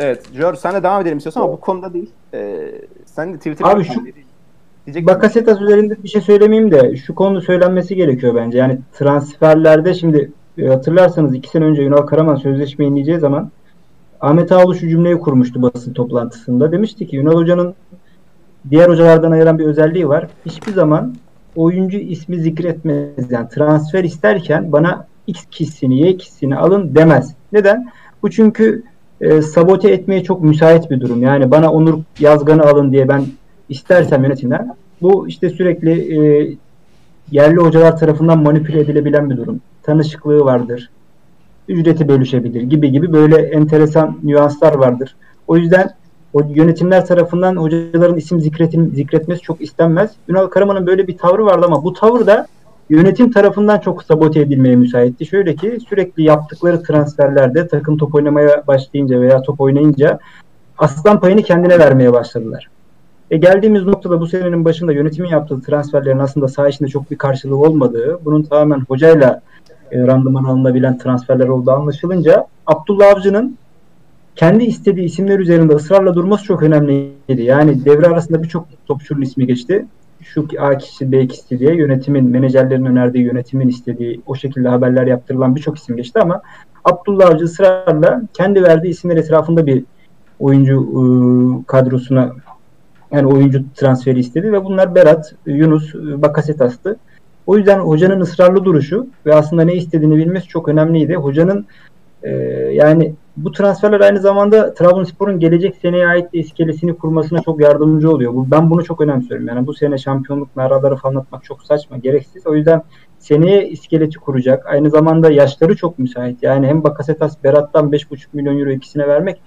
Evet. Jör sen de devam edelim istiyorsan ama bu konuda değil. Ee, sen de Twitter'da Abi şu- diyecek Bakasetas üzerinde bir şey söylemeyeyim de şu konu söylenmesi gerekiyor bence. Yani transferlerde şimdi e, hatırlarsanız iki sene önce Ünal Karaman sözleşme yenileyeceği zaman Ahmet Ağaoğlu şu cümleyi kurmuştu basın toplantısında. Demişti ki Ünal Hoca'nın diğer hocalardan ayıran bir özelliği var. Hiçbir zaman oyuncu ismi zikretmez. Yani transfer isterken bana X kişisini, Y kişisini alın demez. Neden? Bu çünkü e, sabote etmeye çok müsait bir durum. Yani bana Onur Yazgan'ı alın diye ben istersem yönetimden bu işte sürekli e, yerli hocalar tarafından manipüle edilebilen bir durum. Tanışıklığı vardır. Ücreti bölüşebilir gibi gibi böyle enteresan nüanslar vardır. O yüzden o yönetimler tarafından hocaların isim zikretin, zikretmesi çok istenmez. Ünal Karaman'ın böyle bir tavrı vardı ama bu tavır da yönetim tarafından çok sabote edilmeye müsaitti. Şöyle ki sürekli yaptıkları transferlerde takım top oynamaya başlayınca veya top oynayınca aslan payını kendine vermeye başladılar. E geldiğimiz noktada bu senenin başında yönetimin yaptığı transferlerin aslında saha içinde çok bir karşılığı olmadığı, bunun tamamen hocayla e, randıman alınabilen transferler olduğu anlaşılınca Abdullah Avcı'nın kendi istediği isimler üzerinde ısrarla durması çok önemliydi. Yani devre arasında birçok topçunun ismi geçti. Şu A kişi B kişi diye yönetimin, menajerlerin önerdiği, yönetimin istediği o şekilde haberler yaptırılan birçok isim geçti ama Abdullah Avcı ısrarla kendi verdiği isimler etrafında bir oyuncu e, kadrosuna yani oyuncu transferi istedi ve bunlar Berat, Yunus, Bakasetas'tı. O yüzden hocanın ısrarlı duruşu ve aslında ne istediğini bilmesi çok önemliydi. Hocanın e, yani bu transferler aynı zamanda Trabzonspor'un gelecek seneye ait iskelesini kurmasına çok yardımcı oluyor. Bu, ben bunu çok önemsiyorum. Yani bu sene şampiyonluk naraları falan atmak çok saçma, gereksiz. O yüzden seneye iskeleti kuracak. Aynı zamanda yaşları çok müsait. Yani hem Bakasetas, Berat'tan 5,5 milyon euro ikisine vermek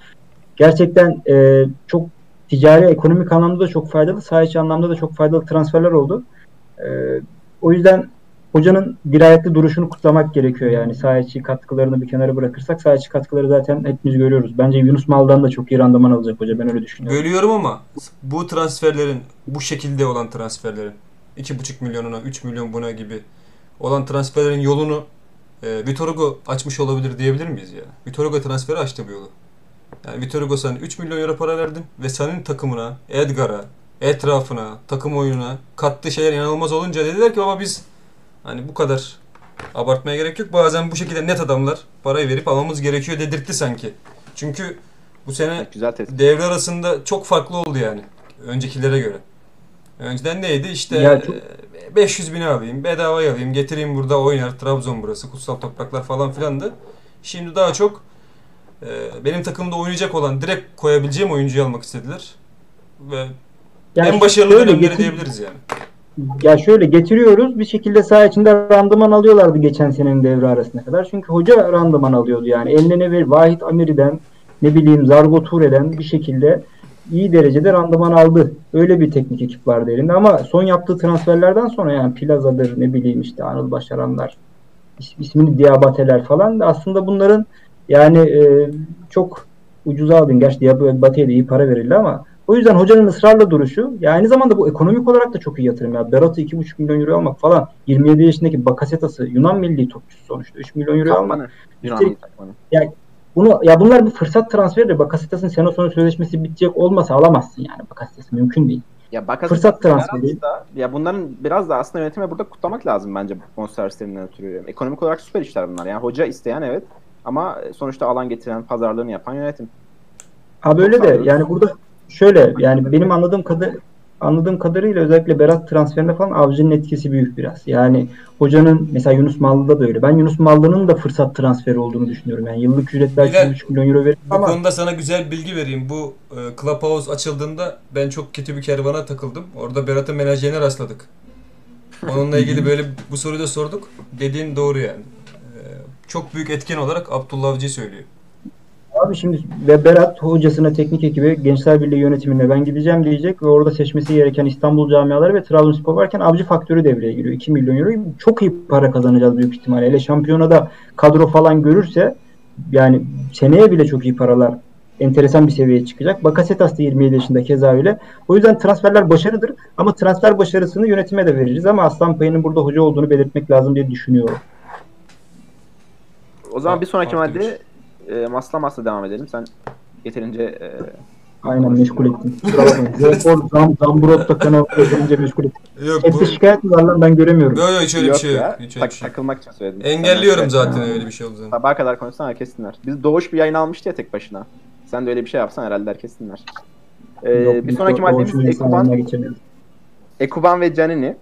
gerçekten e, çok ticari, ekonomik anlamda da çok faydalı. Saha içi anlamda da çok faydalı transferler oldu. E, o yüzden hocanın dirayetli duruşunu kutlamak gerekiyor yani. Saha içi katkılarını bir kenara bırakırsak saha içi katkıları zaten hepimiz görüyoruz. Bence Yunus Mal'dan da çok iyi randıman alacak hoca. Ben öyle düşünüyorum. Bölüyorum ama bu transferlerin bu şekilde olan transferlerin 2,5 milyonuna 3 milyon buna gibi olan transferlerin yolunu e, Vitor Hugo açmış olabilir diyebilir miyiz ya? Vitor Hugo transferi açtı bu yolu. Yani Vitor Hugo sen 3 milyon euro para verdin ve senin takımına, Edgar'a, etrafına, takım oyununa kattığı şeyler inanılmaz olunca dediler ki baba biz hani bu kadar abartmaya gerek yok. Bazen bu şekilde net adamlar parayı verip almamız gerekiyor dedirtti sanki. Çünkü bu sene Güzel tespit. devre arasında çok farklı oldu yani öncekilere göre. Önceden neydi işte Ya çok- e, 500 bini alayım, bedavaya alayım, getireyim burada oynar, Trabzon burası, kutsal topraklar falan filandı. Şimdi daha çok e, benim takımda oynayacak olan direkt koyabileceğim oyuncuyu almak istediler. Ve Yani en başarılı dönemleri getir- diyebiliriz yani. Ya şöyle getiriyoruz bir şekilde saha içinde randıman alıyorlardı geçen senenin devre arasına kadar. Çünkü hoca randıman alıyordu yani. Eline ne ver Vahit Amiri'den ne bileyim Zargo Ture'den bir şekilde iyi derecede randıman aldı. Öyle bir teknik ekip vardı elinde ama son yaptığı transferlerden sonra yani Plaza'dır ne bileyim işte Anıl Başaranlar is- ismini Diabate'ler falan da aslında bunların yani e, çok ucuza aldın. Gerçi Diabate'ye de iyi para verildi ama o yüzden hocanın ısrarla duruşu ya aynı zamanda bu ekonomik olarak da çok iyi yatırım ya. Berat'ı 2,5 milyon euro almak falan 27 yaşındaki Bakasetas'ı Yunan milli topçusu sonuçta 3 milyon euro almak. Kapmanı. Yunanlı takmanı. Bunu ya bunlar bir fırsat transferi. Bakasetas'ın sene sonu sözleşmesi bitecek olmasa alamazsın yani Bakasetas'ı mümkün değil. Ya Bakasetas, Fırsat transferi. Da- Ya bunların biraz da aslında yönetime burada kutlamak lazım bence bu bonservislerinden ötürü. Ekonomik olarak süper işler bunlar. Yani hoca isteyen evet ama sonuçta alan getiren, pazarlığını yapan yönetim. Abi öyle de yani burada şöyle yani benim anladığım kadar anladığım kadarıyla özellikle Berat transferinde falan Avcı'nın etkisi büyük biraz. Yani hocanın mesela Yunus Mallı'da da öyle. Ben Yunus Mallı'nın da fırsat transferi olduğunu düşünüyorum. Yani yıllık ücret belki Bilal, 1,5 milyon euro verir Bu ama konuda sana güzel bilgi vereyim. Bu e, Clubhouse açıldığında ben çok kötü bir kervana takıldım. Orada Berat'ın menajerine rastladık. Onunla ilgili [LAUGHS] böyle bu soruyu da sorduk. Dediğin doğru yani. E, çok büyük etken olarak Abdullah Avcı söylüyor. Abi şimdi ve Berat hocasına teknik ekibi Gençler Birliği yönetimine ben gideceğim diyecek ve orada seçmesi gereken İstanbul camiaları ve Trabzonspor varken avcı faktörü devreye giriyor. 2 milyon euro çok iyi para kazanacağız büyük ihtimalle. Hele şampiyonada kadro falan görürse yani seneye bile çok iyi paralar enteresan bir seviyeye çıkacak. Bakasetas da 27 yaşında keza öyle. O yüzden transferler başarıdır ama transfer başarısını yönetime de veririz ama aslan payının burada hoca olduğunu belirtmek lazım diye düşünüyorum. O zaman bir sonraki madde e, masla masla devam edelim. Sen yeterince e, Aynen meşgul ettim. Kusura [LAUGHS] bakmayın. Zepol, Zam, Zamburot'ta kanalı yeterince meşgul ettim. Yok Hepsi şikayet mi var lan ben göremiyorum. Yok yok hiç öyle bir yok şey yok. ya. Hiç Tak- bir şey yok. takılmak için söyledim. Engelliyorum zaten şikayet- öyle bir şey olduğunu. Sabaha kadar konuşsan herkes dinler. Biz Doğuş bir yayın almıştı ya tek başına. Sen de öyle bir şey yapsan herhalde herkes dinler. Ee, Yok, bir sonraki maddemiz Ekuban. Ekuban ve Canini.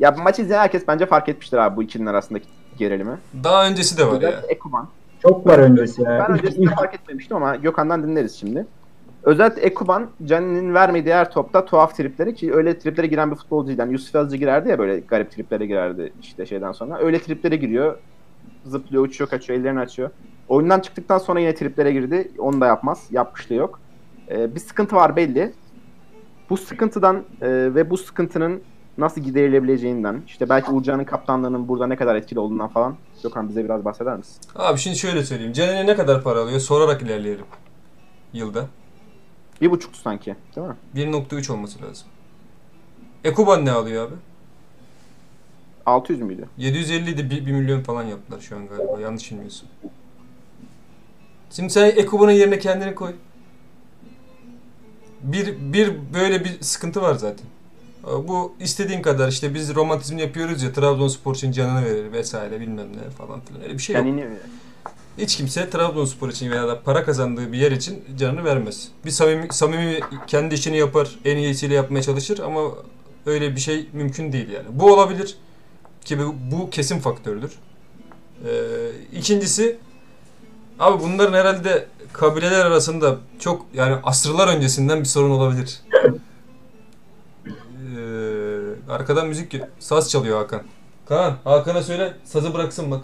Ya bu maçı izleyen herkes bence fark etmiştir abi bu ikilinin arasındaki gerilimi. Daha öncesi de var ya. Özellikle Ekuban. Çok var öncesi ya. Ben ilk- fark etmemiştim ama Gökhan'dan dinleriz şimdi. Özellikle Ekuban, Canini'nin vermediği her topta tuhaf tripleri ki öyle triplere giren bir futbolcuydu. Yani Yusuf Yazıcı girerdi ya böyle garip triplere girerdi işte şeyden sonra. Öyle triplere giriyor. Zıplıyor, uçuyor, kaçıyor, ellerini açıyor. Oyundan çıktıktan sonra yine triplere girdi. Onu da yapmaz. Yapmışlığı yok. Ee, bir sıkıntı var belli. Bu sıkıntıdan e, ve bu sıkıntının nasıl giderilebileceğinden, işte belki Uğurcan'ın kaptanlığının burada ne kadar etkili olduğundan falan Gökhan bize biraz bahseder misin? Abi şimdi şöyle söyleyeyim. Caner'e ne kadar para alıyor? Sorarak ilerleyelim. Yılda. Bir buçuktu sanki, değil mi? 1.3 olması lazım. Ekuban ne alıyor abi? 600 müydü? 750 idi 1, milyon falan yaptılar şu an galiba. Yanlış bilmiyorsun. Şimdi sen Ekuban'ın yerine kendini koy. Bir, bir böyle bir sıkıntı var zaten. Bu istediğin kadar işte biz romantizm yapıyoruz ya Trabzonspor için canını verir vesaire bilmem ne falan filan. Öyle bir şey yok. Kendini Hiç kimse Trabzonspor için veya da para kazandığı bir yer için canını vermez. Bir samimi, samimi kendi işini yapar, en iyisiyle yapmaya çalışır ama öyle bir şey mümkün değil yani. Bu olabilir ki bu, bu kesin faktördür. Ee, ikincisi Abi bunların herhalde kabileler arasında çok yani asırlar öncesinden bir sorun olabilir. [LAUGHS] Arkadan müzik saz çalıyor Hakan. Kaan, Hakan'a söyle sazı bıraksın bak.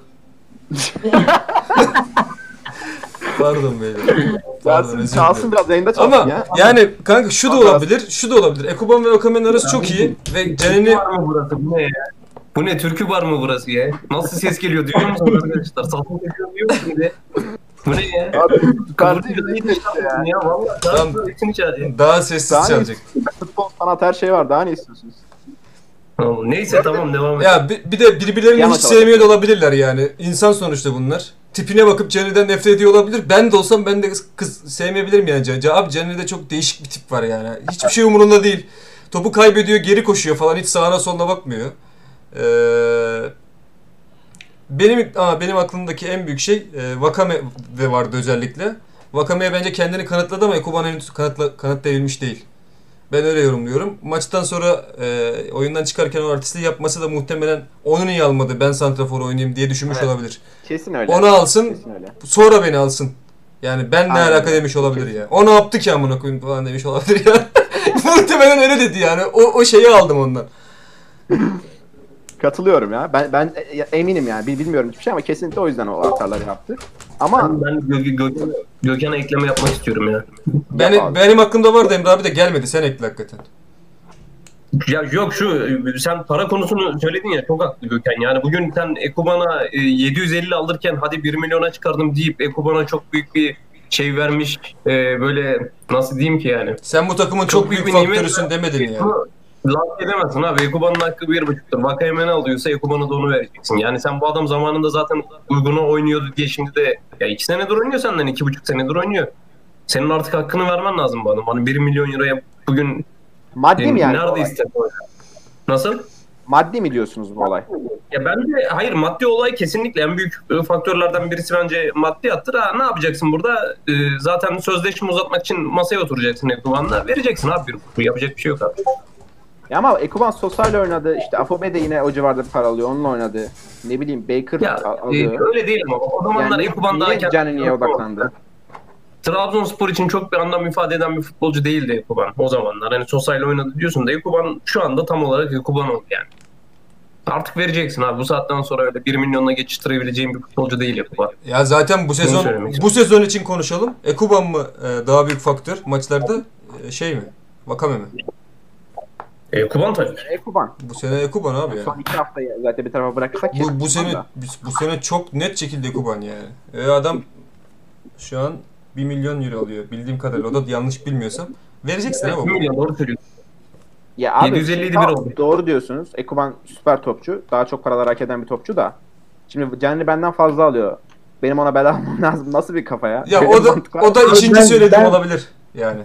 [LAUGHS] Pardon beyler. Pardon, Çalsın, özür çalsın dilerim. biraz yayında çalsın Ama ya. yani kanka şu da olabilir, şu da olabilir. Ekuban ve Okame'nin arası çok iyi ve Ceren'i var mı burası? Bu ne ya? Bu ne? Türkü var mı burası ya? Nasıl ses geliyor duyuyor musunuz arkadaşlar? Salsın geliyor duyuyor musunuz ya? Bu ne ya? Abi, kardeşim değil de ya. ya valla. Tamam. Tamam. Hepsini çağırıyor. daha sessiz Daha ne çalacak. futbol, sanat her şey var. Daha ne istiyorsunuz? Neyse tamam devam et. Ya bir, bir de birbirlerini hiç sevmiyor da olabilirler yani. İnsan sonuçta bunlar. Tipine bakıp Jenny'den nefret ediyor olabilir. Ben de olsam ben de kız, kız sevmeyebilirim yani. Jenny. Abi Jenny'de çok değişik bir tip var yani. Hiçbir şey umurunda değil. Topu kaybediyor, geri koşuyor falan. Hiç sağına soluna bakmıyor. Ee, benim ama benim aklımdaki en büyük şey e, Wakame de vardı özellikle. Wakame'ye bence kendini kanıtladı ama Ekuban henüz kanıtla, kanıtlayabilmiş değil. Ben öyle yorumluyorum. Maçtan sonra e, oyundan çıkarken o artistliği yapması da muhtemelen onu niye almadı ben santrafor oynayayım diye düşünmüş Evet. olabilir. Kesin öyle. Onu alsın Kesin öyle. sonra beni alsın. Yani ben ne Aynen alaka demiş olabilir ya. O ne yaptı ki amına koyayım falan demiş olabilir ya. [LAUGHS] muhtemelen öyle dedi yani. O, o şeyi aldım ondan. Katılıyorum ya. Ben ben e, eminim yani. Bil- Bilmiyorum hiçbir şey ama kesinlikle o yüzden o hataları yaptı. Ama Ben Gö Gö Gökhan'a ekleme yapmak istiyorum ya. Benim, abi. benim aklımda vardı Emre abi de gelmedi. Sen ekle hakikaten. Ya yok şu sen para konusunu söyledin ya çok haklı Gökhan. Yani bugün sen Ekuban'a e, 750 alırken hadi 1 milyona çıkardım deyip Ekuban'a çok büyük bir şey vermiş e, böyle nasıl diyeyim ki yani. Sen bu takımın çok, Çok büyük büyük bir nimet faktörüsün demedin ya. Bunu laf edemezsin abi. Ekuban'ın hakkı bir buçuktur. Vakayeme ne alıyorsa Ekuban'a da onu vereceksin. Yani sen bu adam zamanında zaten uygunu oynuyordu diye şimdi de ya iki senedir oynuyor senden iki buçuk senedir oynuyor. Senin artık hakkını vermen lazım bu adam. Hani 1 milyon euroya bugün maddi mi yani? bu nerede ister? Nasıl? Maddi mi diyorsunuz bu olay? Ya bence hayır maddi olay kesinlikle en büyük e, faktörlerden birisi bence maddiyattır. Ha, ne yapacaksın burada? E, zaten sözleşme uzatmak için masaya oturacaksın Ekuban'la. Vereceksin abi bir yapacak bir şey yok abi. Ya ama Ekuban Sosyal oynadı. İşte Afobe de yine o civarda para alıyor. Onunla oynadı. Ne bileyim Baker Ya al- e, alıyor. öyle değil ama o zamanlar Yani Ekuban daha niye kendisi- Canini'ye odaklandı? Trabzonspor için çok bir anlam ifade eden bir futbolcu değildi Ekuban o zamanlar. Hani Sosa ile oynadı diyorsun da Ekuban şu anda tam olarak Ekuban oldu yani. Artık vereceksin abi. Bu saatten sonra öyle 1 milyonla geçiştirebileceğin bir futbolcu değil Ekuban. Ya zaten bu sezon bu sezon için konuşalım. Ekuban mı e, daha büyük faktör maçlarda e, şey mi? Vakame mi? Ekuban tabii. Ekuban. Bu sene Ekuban abi ya. Son iki haftayı zaten bir tarafa bırakırsak Bu, bu sene da. bu, sene çok net şekilde Ekuban yani. E, adam şu an 1 milyon euro alıyor bildiğim kadarıyla. O da yanlış bilmiyorsam. Vereceksin Evet, abi. 1 milyon doğru söylüyorsun. Ya abi 750 tamam, bir oldu. Doğru diyorsunuz. Ekuban süper topçu. Daha çok paralar hak eden bir topçu da. Şimdi Canini benden fazla alıyor. Benim ona bedel almam lazım. Nasıl bir kafa ya? Ya Böyle o da o da ikinci Ben- söylediğim ben- olabilir yani.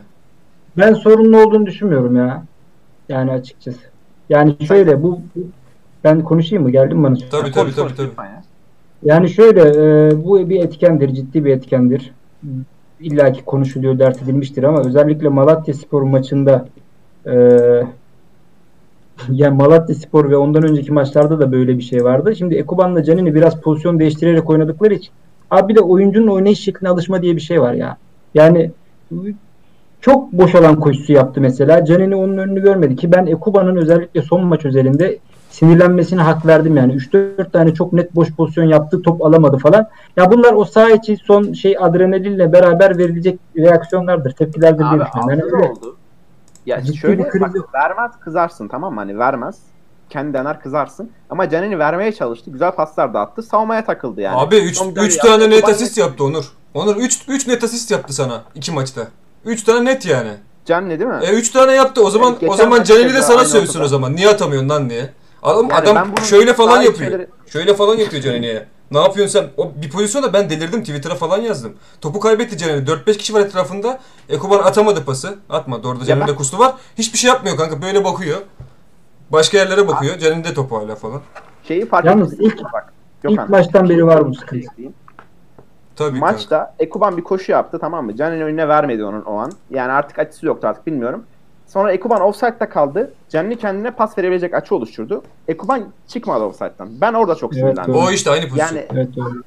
Ben sorunlu olduğunu düşünmüyorum ya. Yani açıkçası. Yani şöyle bu ben konuşayım mı? Geldin bana? Tabii tabii tabii tabii. Yani şöyle e, bu bir etkendir, ciddi bir etkendir. İlla ki konuşuluyor, dert edilmiştir ama özellikle Malatya Spor maçında e, yani Malatya Spor ve ondan önceki maçlarda da böyle bir şey vardı. Şimdi Ekuban'la Canini biraz pozisyon değiştirerek oynadıkları için abi bir de oyuncunun oynayış şekline alışma diye bir şey var ya. Yani çok boş alan koşusu yaptı mesela. Canini onun önünü görmedi ki ben Ekuba'nın özellikle son maç özelinde sinirlenmesine hak verdim yani. 3-4 tane çok net boş pozisyon yaptı, top alamadı falan. Ya bunlar o saha içi son şey adrenalinle beraber verilecek reaksiyonlardır, tepkilerdir diye Abi düşünüyorum. Yani oldu. Ya Ciddi şöyle bak, vermez kızarsın tamam mı? Hani vermez. Kendi dener kızarsın. Ama Canini vermeye çalıştı. Güzel paslar da attı. Savunmaya takıldı yani. Abi 3 Son müdahale 3 yaptı. tane net asist yaptı Onur. Onur 3 3 net asist yaptı sana iki maçta. 3 tane net yani. Canini değil mi? E 3 tane yaptı. O zaman Evet, geçen o zaman Caneli de sana sövsün o zaman. Niye atamıyorsun lan diye. Adam Yani adam şöyle falan yapıyor. şeyleri- Şöyle falan yapıyor Caneli'ye. Ne yapıyorsun sen? O bir pozisyonda ben delirdim. Twitter'a falan yazdım. Topu kaybetti Caneli. 4-5 kişi var etrafında. Ekuban atamadı pası. Atmadı. Orada Caneli'de ben- kustu var. Hiçbir şey yapmıyor kanka. Böyle bakıyor. Başka yerlere bakıyor. Caneli'de topu hala falan. Şeyi fark Yalnız ilk- bak. ilk Gökhan, maçtan beri var bu sıkıntı. Tabii. Maçta Ekuban bir koşu yaptı tamam mı? Canini önüne vermedi onun o an. Yani artık açısı yoktu artık bilmiyorum. Sonra Ekuban offside'da kaldı. Canini kendine pas verebilecek açı oluşturdu. Ekuban çıkmadı offside'dan. Ben orada çok Evet, sinirlendim. O işte aynı pozisyon. Yani Evet doğru.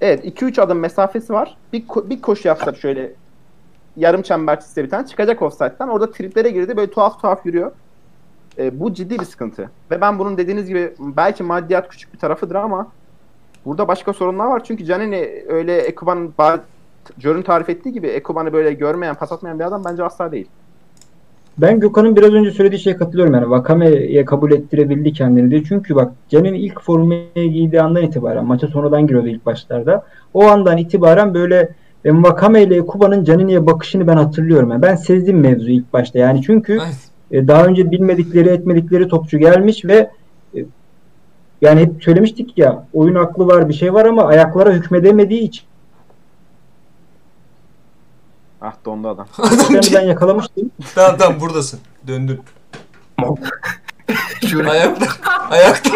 Evet 2-3 adım mesafesi var. Bir, ko- bir koşu yapsa şöyle yarım çember çizse bir tane çıkacak offside'den. Orada triplere girdi böyle tuhaf tuhaf yürüyor. E, bu ciddi bir sıkıntı. Ve ben bunun dediğiniz gibi belki maddiyat küçük bir tarafıdır ama burada başka sorunlar var. Çünkü Canini öyle Ekuban'ın ba- Jör'ün tarif ettiği gibi Ekuban'ı böyle görmeyen, pas atmayan bir adam bence asla değil. Ben Gökhan'ın biraz önce söylediği şeye katılıyorum yani Vakame'ye kabul ettirebildi kendini diye. Çünkü bak Caner'in ilk formayı giydiği andan itibaren maça sonradan giriyordu ilk başlarda. O andan itibaren böyle e, Vakame ile Kuba'nın Canini'ye bakışını ben hatırlıyorum. Yani ben sezdim mevzu ilk başta yani çünkü e, daha önce bilmedikleri etmedikleri topçu gelmiş ve yani hep söylemiştik ya oyun aklı var bir şey var ama ayaklara hükmedemediği için Ah dondu adam. [LAUGHS] yani ben yakalamıştım. [LAUGHS] tamam tamam buradasın. Döndün. Şöyle. [LAUGHS] Ayakta. Ayakta.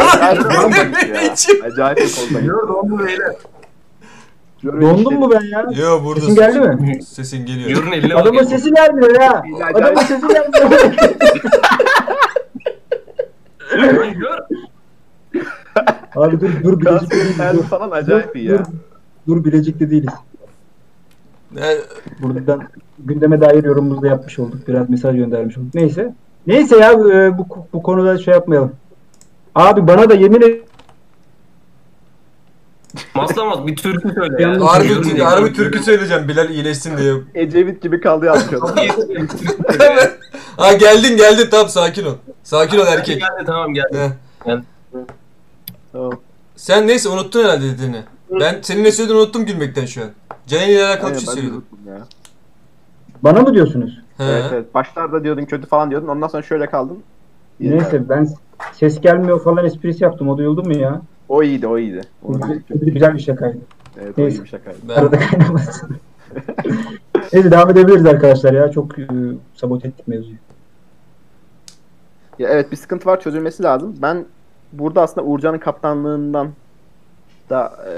Acayip bir koldayım bir koldayım. Yok dondu beyler. Dondum mu ben ya? Yo buradasın. Sesin geldi mi? Sesin geliyor. Yürün eline Adamın sesi gelmiyor ya. Acayip- Adamın sesi gelmiyor. Abi dur dur Bilecik'te değiliz. Dur, falan acayip iyi dur, ya. dur Bilecik'te değiliz. Ne- Buradan gündeme dair yorumumuzu da yapmış olduk. Biraz mesaj göndermiş olduk. Neyse. Neyse ya e, bu, bu konuda şey yapmayalım. Abi bana da yemin et Maslamaz bir türkü söyle ya. Harbi, eline harbi türkü söyleyeceğim Bilal iyileşsin diye. Ecevit gibi kaldı yazmış [LAUGHS] ha geldin geldin tamam sakin ol. Sakin ol erkek. Geldi tamam geldi. Tamam. Sen neyse unuttun herhalde dediğini. Ben senin ne söylediğini unuttum gülmekten şu an. Caner ile alakalı bir şey ya. bana mı diyorsunuz? He. Evet, evet. Başlarda diyordun kötü falan diyordun. Ondan sonra şöyle kaldın. İyi. Neyse ben ses gelmiyor falan esprisi yaptım. O duyuldu mu ya? O iyiydi, o iyiydi. O Güzel, bir şakaydı. Evet, o Neyse. iyi bir şakaydı. Ben, Arada kaynamasın. Neyse devam edebiliriz arkadaşlar ya. Çok e, sabote ettik mevzuyu. Ya evet bir sıkıntı var çözülmesi lazım. Ben burada aslında Uğurcan'ın kaptanlığından da e,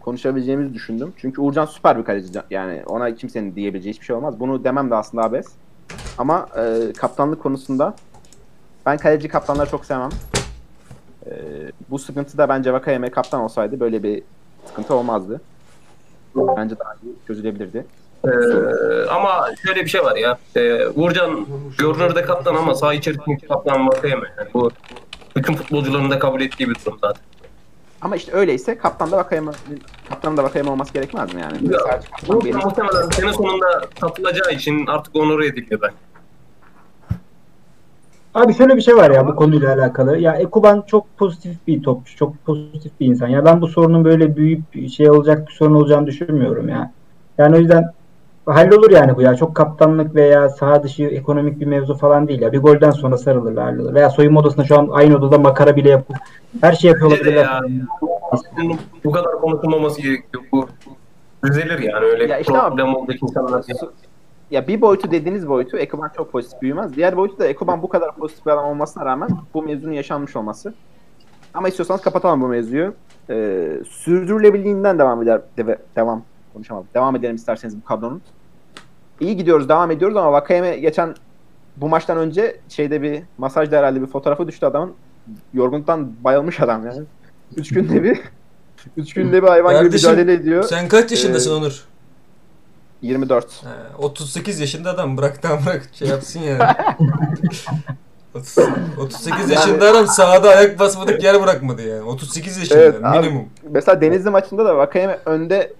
konuşabileceğimizi düşündüm. Çünkü Uğurcan süper bir kaleci. Yani ona kimsenin diyebileceği hiçbir şey olmaz. Bunu demem de aslında abes. Ama e, kaptanlık konusunda ben kaleci kaptanları çok sevmem. E, bu sıkıntı da bence Vakayeme kaptan olsaydı böyle bir sıkıntı olmazdı. Bence daha iyi çözülebilirdi. Ee, ama şöyle bir şey var ya. Ee, Uğurcan görünürde kaptan ama saha içerisindeki kaptan Vakayeme. Yani bu bütün futbolcuların da kabul ettiği bir durum zaten. Ama işte öyleyse kaptan da Vakayeme kaptanın da Vakayeme olması gerekmez mi yani? Ya, Sadece kaptan bir- muhtemelen sene sonunda satılacağı için artık onore ediliyor ben. Abi şöyle bir şey var ya bu konuyla alakalı. Ya Ekuban çok pozitif bir topçu. Çok pozitif bir insan. Ya ben bu sorunun böyle büyük bir şey olacak bir sorun olacağını düşünmüyorum ya. Yani o yüzden hallolur yani bu ya. Çok kaptanlık veya saha dışı ekonomik bir mevzu falan değil ya. Bir golden sonra sarılırlar hallolur. Veya soyunma odasında şu an aynı odada makara bile yapıp her şey yapıyor olabilirler. ya. Bunun bu kadar konuşulmaması gerekiyor. Bu düzelir yani öyle Ya işte problem olacak insanlar. Ya bir boyutu dediğiniz boyutu Ekoban çok pozitif büyümez. Diğer boyutu da Ekoban bu kadar pozitif bir adam olmasına rağmen bu mevzunun yaşanmış olması. Ama istiyorsanız kapatalım bu mevzuyu. Ee, sürdürülebildiğinden devam eder deve- devam konuşamadım. Devam edelim isterseniz bu kadronun. İyi gidiyoruz, devam ediyoruz ama Vakayeme geçen bu maçtan önce şeyde bir masajda herhalde bir fotoğrafı düştü adamın. Yorgunluktan bayılmış adam yani. Üç günde bir [LAUGHS] üç günde bir hayvan gibi Kardeşim, mücadele ediyor. Sen kaç yaşındasın Ee, Onur? 24. He, 38 yaşında adam bırak tamam bırak şey yapsın [LAUGHS] yani. 30 38 yaşında adam sahada ayak basmadık yer bırakmadı yani. 38 yaşında Evet, abi. minimum. Mesela Denizli maçında da Vakayeme önde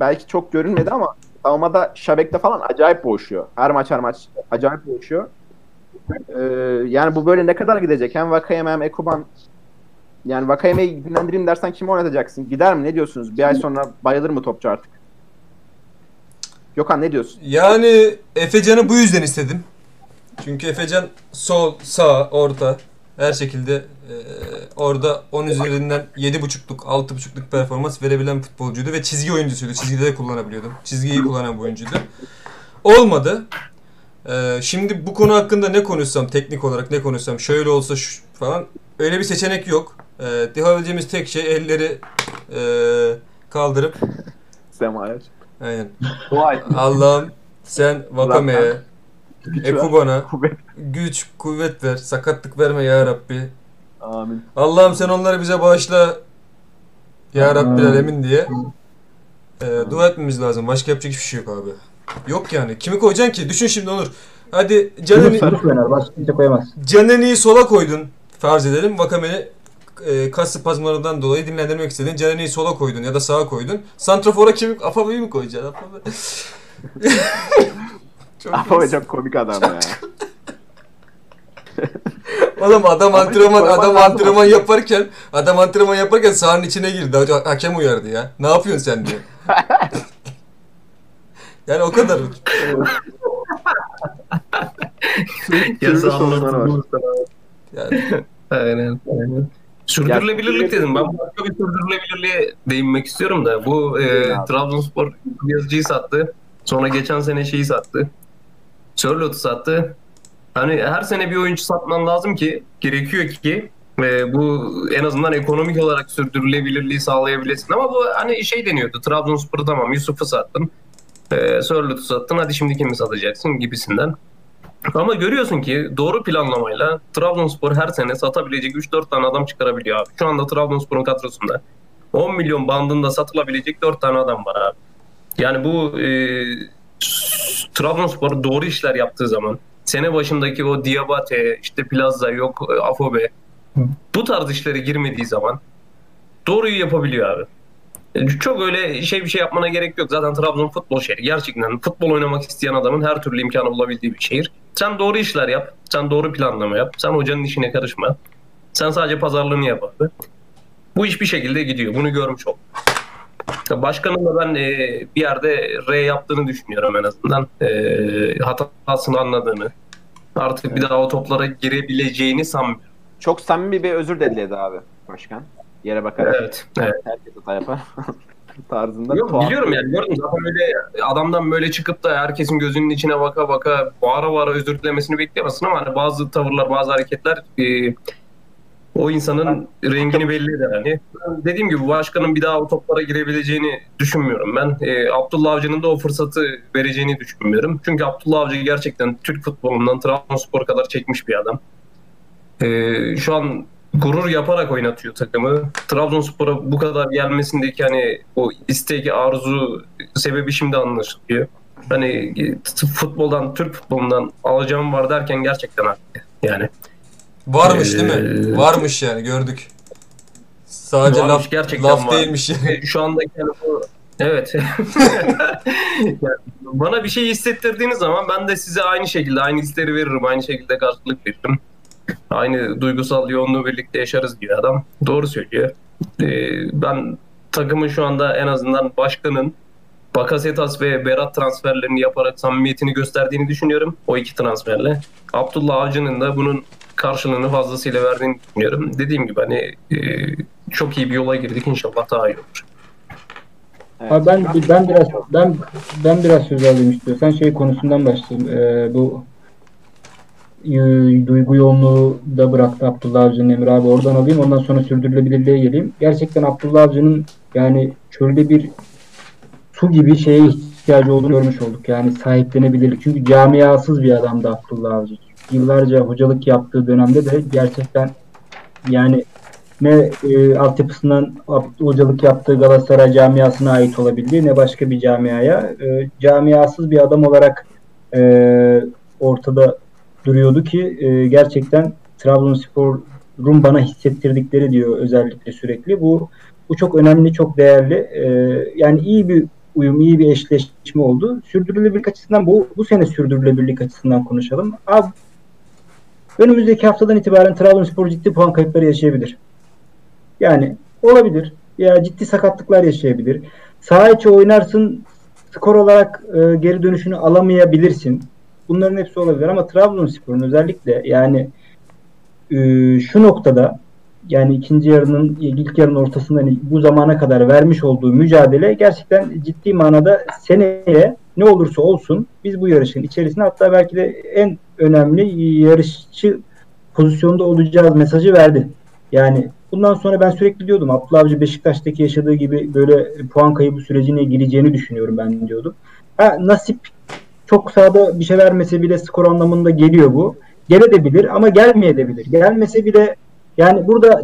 belki çok görünmedi ama savunmada Şabek'te falan acayip boğuşuyor. Her maç her maç acayip boğuşuyor. Ee, yani bu böyle ne kadar gidecek? Hem Vakayeme hem Ekuban yani Vakayeme'yi dinlendireyim dersen kimi oynatacaksın? Gider mi? Ne diyorsunuz? Bir ay sonra bayılır mı topçu artık? Gökhan ne diyorsun? Yani Efecan'ı bu yüzden istedim. Çünkü Efecan sol, sağ, orta her şekilde e, orada 10 üzerinden 7.5'luk, 6.5'luk performans verebilen futbolcuydu ve çizgi oyuncusuydu. Çizgide de kullanabiliyordum. Çizgiyi kullanan bir oyuncuydu. Olmadı. E, şimdi bu konu hakkında ne konuşsam, teknik olarak ne konuşsam, şöyle olsa şu falan öyle bir seçenek yok. E, yapabileceğimiz tek şey elleri e, kaldırıp Sema'ya. aynen Vay. Allah'ım sen Vakame'ye, Ekuban'a Kuvvet. güç, kuvvet ver, sakatlık verme ya Rabbi. Amin. Allah'ım sen onları bize bağışla ya Rabbi alemin diye. Ee, dua etmemiz lazım. Başka yapacak hiçbir şey yok abi. Yok yani. Kimi koyacaksın ki? Düşün şimdi Onur. Hadi Caneni, Sarı Fener başka kimse koyamaz. Caneni'yi sola koydun. Farz edelim. Vakame'ni e, kas spazmlarından dolayı dinlendirmek istedin. Caneni'yi sola koydun ya da sağa koydun. Santrafor'a kimi? Afabe'yi mi koyacaksın? Afabe. [LAUGHS] Çok Apo çok komik adam ya. [LAUGHS] Oğlum adam Ama antrenman adam lazım antrenman aslında. yaparken adam antrenman yaparken sahanın içine girdi. Ha- Hakem uyardı ya. Ne yapıyorsun sen diye. [LAUGHS] yani o kadar. Türlü sorunları var. Yani [LAUGHS] Aynen. aynen. Sürdürülebilirlik dedim. Ben başka bir sürdürülebilirliğe değinmek istiyorum da. Bu e. Trabzonspor yazıcıyı sattı. Sonra geçen sene şeyi sattı. Sörlot'u sattı. Hani her sene bir oyuncu satman lazım ki gerekiyor ki e, bu en azından ekonomik olarak sürdürülebilirliği sağlayabilesin. Ama bu hani şey deniyordu. Trabzonspor'u tamam Yusuf'u sattın. E, Sörlot'u sattın. Hadi şimdi kimi satacaksın gibisinden. Ama görüyorsun ki doğru planlamayla Trabzonspor her sene satabilecek 3-4 tane adam çıkarabiliyor abi. Şu anda Trabzonspor'un kadrosunda 10 milyon bandında satılabilecek 4 tane adam var abi. Yani bu e, Trabzonspor doğru işler yaptığı zaman sene başındaki o Diabate, işte Plaza, yok e, Afobe bu tarz işlere girmediği zaman doğruyu yapabiliyor abi. E, Çok öyle şey bir şey yapmana gerek yok. Zaten Trabzon futbol şehri. Gerçekten futbol oynamak isteyen adamın her türlü imkanı bulabildiği bir şehir. Sen doğru işler yap. Sen doğru planlama yap. Sen hocanın işine karışma. Sen sadece pazarlığını yap abi. Bu iş bir şekilde gidiyor. Bunu görmüş oldum. Başkanın da ben e, bir yerde R yaptığını düşünüyorum en azından. E, hatasını anladığını. Artık bir daha o toplara girebileceğini sanmıyorum. Çok samimi bir özür diledi abi başkan. Yere bakarak Evet. evet. herkes hata yapar [LAUGHS] tarzında. Yok tuhaf. biliyorum yani gördüm zaten böyle adamdan böyle çıkıp da herkesin gözünün içine baka baka bağıra bağıra özür dilemesini bekleyemezsin ama hani bazı tavırlar bazı hareketler e, o insanın rengini belli eder hani. Dediğim gibi başkanın bir daha o toplara girebileceğini düşünmüyorum ben. E, Abdullah Avcı'nın da o fırsatı vereceğini düşünmüyorum. Çünkü Abdullah Avcı gerçekten Türk futbolundan Trabzonspor kadar çekmiş bir adam. E, şu an gurur yaparak oynatıyor takımı. Trabzonspor'a bu kadar gelmesindeki hani o istek, arzu sebebi şimdi anlaşılıyor. Hani t- futboldan, Türk futbolundan alacağım var derken gerçekten haklı. Yani varmış değil mi? Ee, Varmış yani gördük. Sadece Varmış, laf, gerçekten laf var. değilmiş yani. e, şu hani bu Evet. [LAUGHS] Yani bana bir şey hissettirdiğiniz zaman ben de size aynı şekilde aynı hisleri veririm, aynı şekilde karşılık veririm. Aynı duygusal yoğunluğu birlikte yaşarız diyor adam. Doğru söylüyor. Ee, ben takımın şu anda en azından başkanın Bakasetas ve Berat transferlerini yaparak samimiyetini gösterdiğini düşünüyorum. O iki transferle. Abdullah Avcı'nın da bunun karşılığını fazlasıyla verdiğini düşünüyorum. Dediğim gibi hani e, çok iyi bir yola girdik. İnşallah daha iyi olur. Evet. Abi ben ben biraz ben ben biraz söz alayım istiyorsan şey konusundan başlayayım. Ee, bu e, duygu yoğunluğu da bıraktı Abdullah Avcı'nın Emre abi oradan alayım ondan sonra sürdürülebilirliğe geleyim. Gerçekten Abdullah Avcı'nın yani çölde bir su gibi şeye ihtiyacı olduğunu görmüş olduk. Yani sahiplenebilirlik. Çünkü camiasız bir adamdı Abdullah Avcı. Yıllarca hocalık yaptığı dönemde de gerçekten yani ne e, altyapısından ap- hocalık yaptığı Galatasaray camiasına ait olabildiği ne başka bir camiaya e, camiasız bir adam olarak e, ortada duruyordu ki e, gerçekten Trabzonspor'un bana hissettirdikleri diyor özellikle sürekli. Bu bu çok önemli, çok değerli. E, yani iyi bir uyum, iyi bir eşleşme oldu. Sürdürülebilirlik açısından bu bu sene sürdürülebilirlik açısından konuşalım. Abi önümüzdeki haftadan itibaren Trabzonspor ciddi puan kayıpları yaşayabilir. Yani olabilir. Ya ciddi sakatlıklar yaşayabilir. Saha içi oynarsın skor olarak e, geri dönüşünü alamayabilirsin. Bunların hepsi olabilir ama Trabzonspor'un özellikle yani e, şu noktada yani ikinci yarının ilk yarının ortasında hani bu zamana kadar vermiş olduğu mücadele gerçekten ciddi manada seneye ne olursa olsun biz bu yarışın içerisinde hatta belki de en önemli yarışçı pozisyonda olacağız mesajı verdi. Yani bundan sonra ben sürekli diyordum Abdullah Avcı Beşiktaş'taki yaşadığı gibi böyle puan kaybı sürecine gireceğini düşünüyorum ben diyordum. Ha, nasip çok sahada bir şey vermese bile skor anlamında geliyor bu. Gelebilir ama gelmeyebilir. Gelmese bile yani burada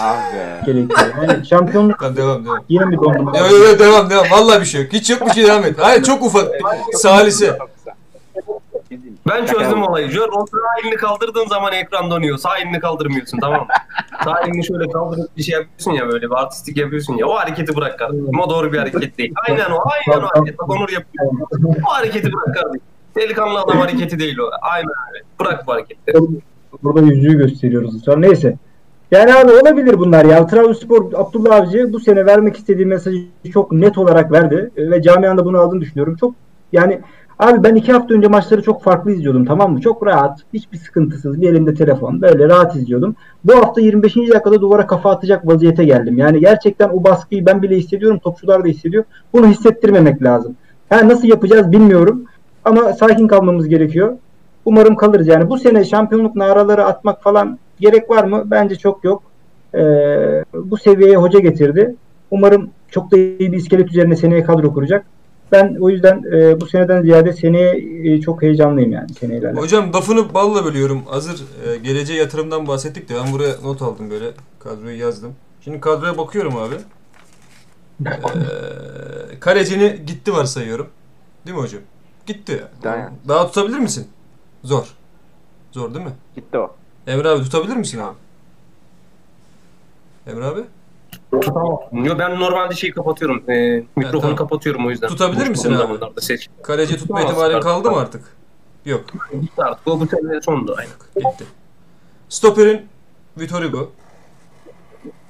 Ah be. gerekiyor. Yani şampiyonluk Tamam devam devam. yine mi dondurma? Yok yok devam devam. Vallahi bir şey yok. Hiç yok bir şey devam et. Hayır çok ufak. Salise. Ben çözdüm olayı. Jör o sağ elini kaldırdığın zaman ekran donuyor. Sağ elini kaldırmıyorsun tamam mı? sağ elini şöyle kaldırıp bir şey yapıyorsun ya böyle bir artistik yapıyorsun ya. O hareketi bırak kardeşim. O doğru bir hareket değil. Aynen o. Aynen o hareket. Bak Onur yapıyor. O hareketi bırak kardeşim. Delikanlı adam hareketi değil o. Aynen öyle. Bırak bu hareketi. Burada yüzüğü gösteriyoruz ısrar. Neyse. Yani abi olabilir bunlar ya. Trabzonspor Abdullah Avcı bu sene vermek istediği mesajı çok net olarak verdi. E, Ve camianın da bunu aldığını düşünüyorum. Çok yani abi ben iki hafta önce maçları çok farklı izliyordum tamam mı? Çok rahat. Hiçbir sıkıntısız. Bir elimde telefon. Böyle rahat izliyordum. Bu hafta 25. dakikada duvara kafa atacak vaziyete geldim. Yani gerçekten o baskıyı ben bile hissediyorum. Topçular da hissediyor. Bunu hissettirmemek lazım. Ha, nasıl yapacağız bilmiyorum. Ama sakin kalmamız gerekiyor. Umarım kalırız yani. Bu sene şampiyonluk naraları atmak falan gerek var mı? Bence çok yok. Ee, bu seviyeye hoca getirdi. Umarım çok da iyi bir iskelet üzerine seneye kadro kuracak. Ben o yüzden e, bu seneden ziyade seneye e, çok heyecanlıyım yani seneyle alakalı. Hocam lafını balla bölüyorum. Hazır e, geleceğe yatırımdan bahsettik de ben buraya not aldım böyle. Kadroyu yazdım. Şimdi kadroya bakıyorum abi. E, kalecini gitti varsayıyorum. Değil mi hocam? Gitti. Aynen. Daha tutabilir misin? Zor. Zor değil mi? Gitti o. Emre abi tutabilir misin abi? Emre abi? Tutamam. Yo, ben normalde şeyi kapatıyorum. Ee, mikrofonu tamam. kapatıyorum o yüzden. Tutabilir Boş misin abi? Ses Kaleci tutma ihtimalin kaldı mı artık? Yok. gitti artık. O bu sene sondu. Aynen. Gitti. Stoper'in Vitor Hugo.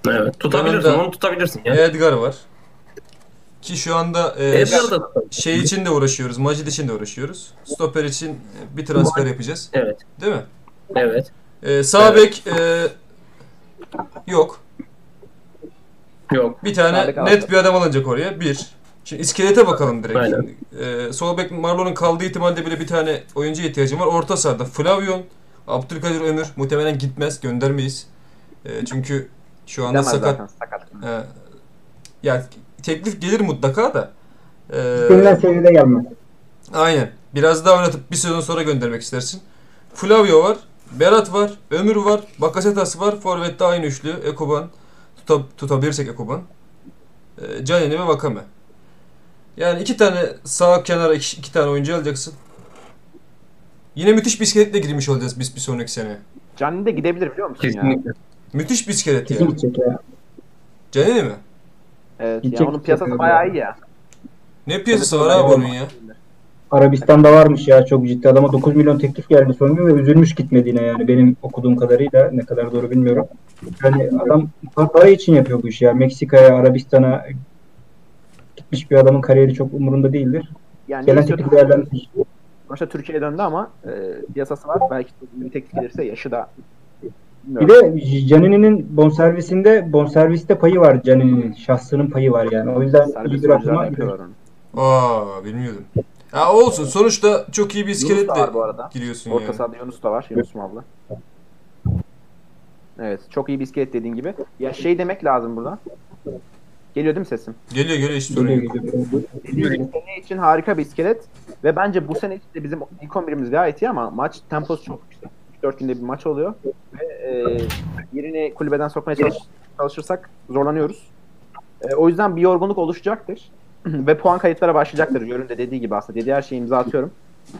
Evet. Tutabilirsin. Yanında- Onu tutabilirsin ya. Edgar var. Ki şu anda e, Edgar da tutabilir. şey için de uğraşıyoruz. Macid için de uğraşıyoruz. Stoper için e, bir transfer yapacağız. Evet. Değil mi? Evet. E, sağ bek e, yok. Yok. Bir tane bek net aldı. bir adam alınacak oraya. Bir. Şimdi iskelete bakalım direkt. Aynen. E, sol bek Marlon'un kaldığı ihtimalde bile bir tane oyuncu ihtiyacım var. Orta sahada Flavyon, Abdülkadir Ömür muhtemelen gitmez. Göndermeyiz. E, çünkü şu anda Demez sakat. zaten sakat. E, ya teklif gelir mutlaka da. E, İstenilen seviyede gelmez. Aynen. Biraz daha oynatıp bir sezon sonra göndermek istersin. Flavio var. Berat var. Ömür var. Bakasetas var. Forvet'te aynı üçlü. Ekoban. Tuta, tutabilirsek Ekoban. E, Canini ve Vakame. Yani iki tane sağ kenara iki, iki tane oyuncu alacaksın. Yine müthiş bir iskeletle girmiş olacağız biz bir sonraki sene. Canlı de gidebilir biliyor musun ya? Kesinlikle. Müthiş bir iskelet Kesin yani. ya. Canini mi? Evet. Gidecek Ya onun piyasası bayağı iyi ya. Ne piyasası var abi onun ya? Arabistan'da varmış ya çok ciddi adama 9 milyon teklif geldi son gün ve üzülmüş gitmediğine yani benim okuduğum kadarıyla ne kadar doğru bilmiyorum. Yani adam para için yapıyor bu işi ya. Meksika'ya, Arabistan'a gitmiş bir adamın kariyeri çok umurunda değildir. Yani Gelen teklif değerlendirir. Sonuçta Türkiye'ye döndü ama e, piyasası var. Belki bir teklif gelirse yaşı da Bir de Canini'nin bonservisinde bonserviste payı var Canini'nin. Şahsının payı var yani. O yüzden bir oyuncular yapıyorlar onu. Aa bilmiyordum. Ha olsun. Sonuçta çok iyi bir Yunus da iskeletle var bu arada. giriyorsun Orta yani. sahada Yunus da var. Yunus Mavlı. Evet. Çok iyi bir iskelet dediğin gibi. Ya şey demek lazım burada. Geliyor değil mi sesim? Geliyor geliyor hiç sorun yok. sene için harika bir iskelet. Ve bence bu sene için de bizim ilk 11'imiz gayet iyi ama maç temposu çok yüksek. 4 günde bir maç oluyor. Ve e, birini kulübeden sokmaya çalış, çalışırsak zorlanıyoruz. E, o yüzden bir yorgunluk oluşacaktır. [CLEARS THROAT] Ve puan kayıtlara başlayacaktır. Jörün de dediği gibi aslında. Dediği her şeyi imza atıyorum.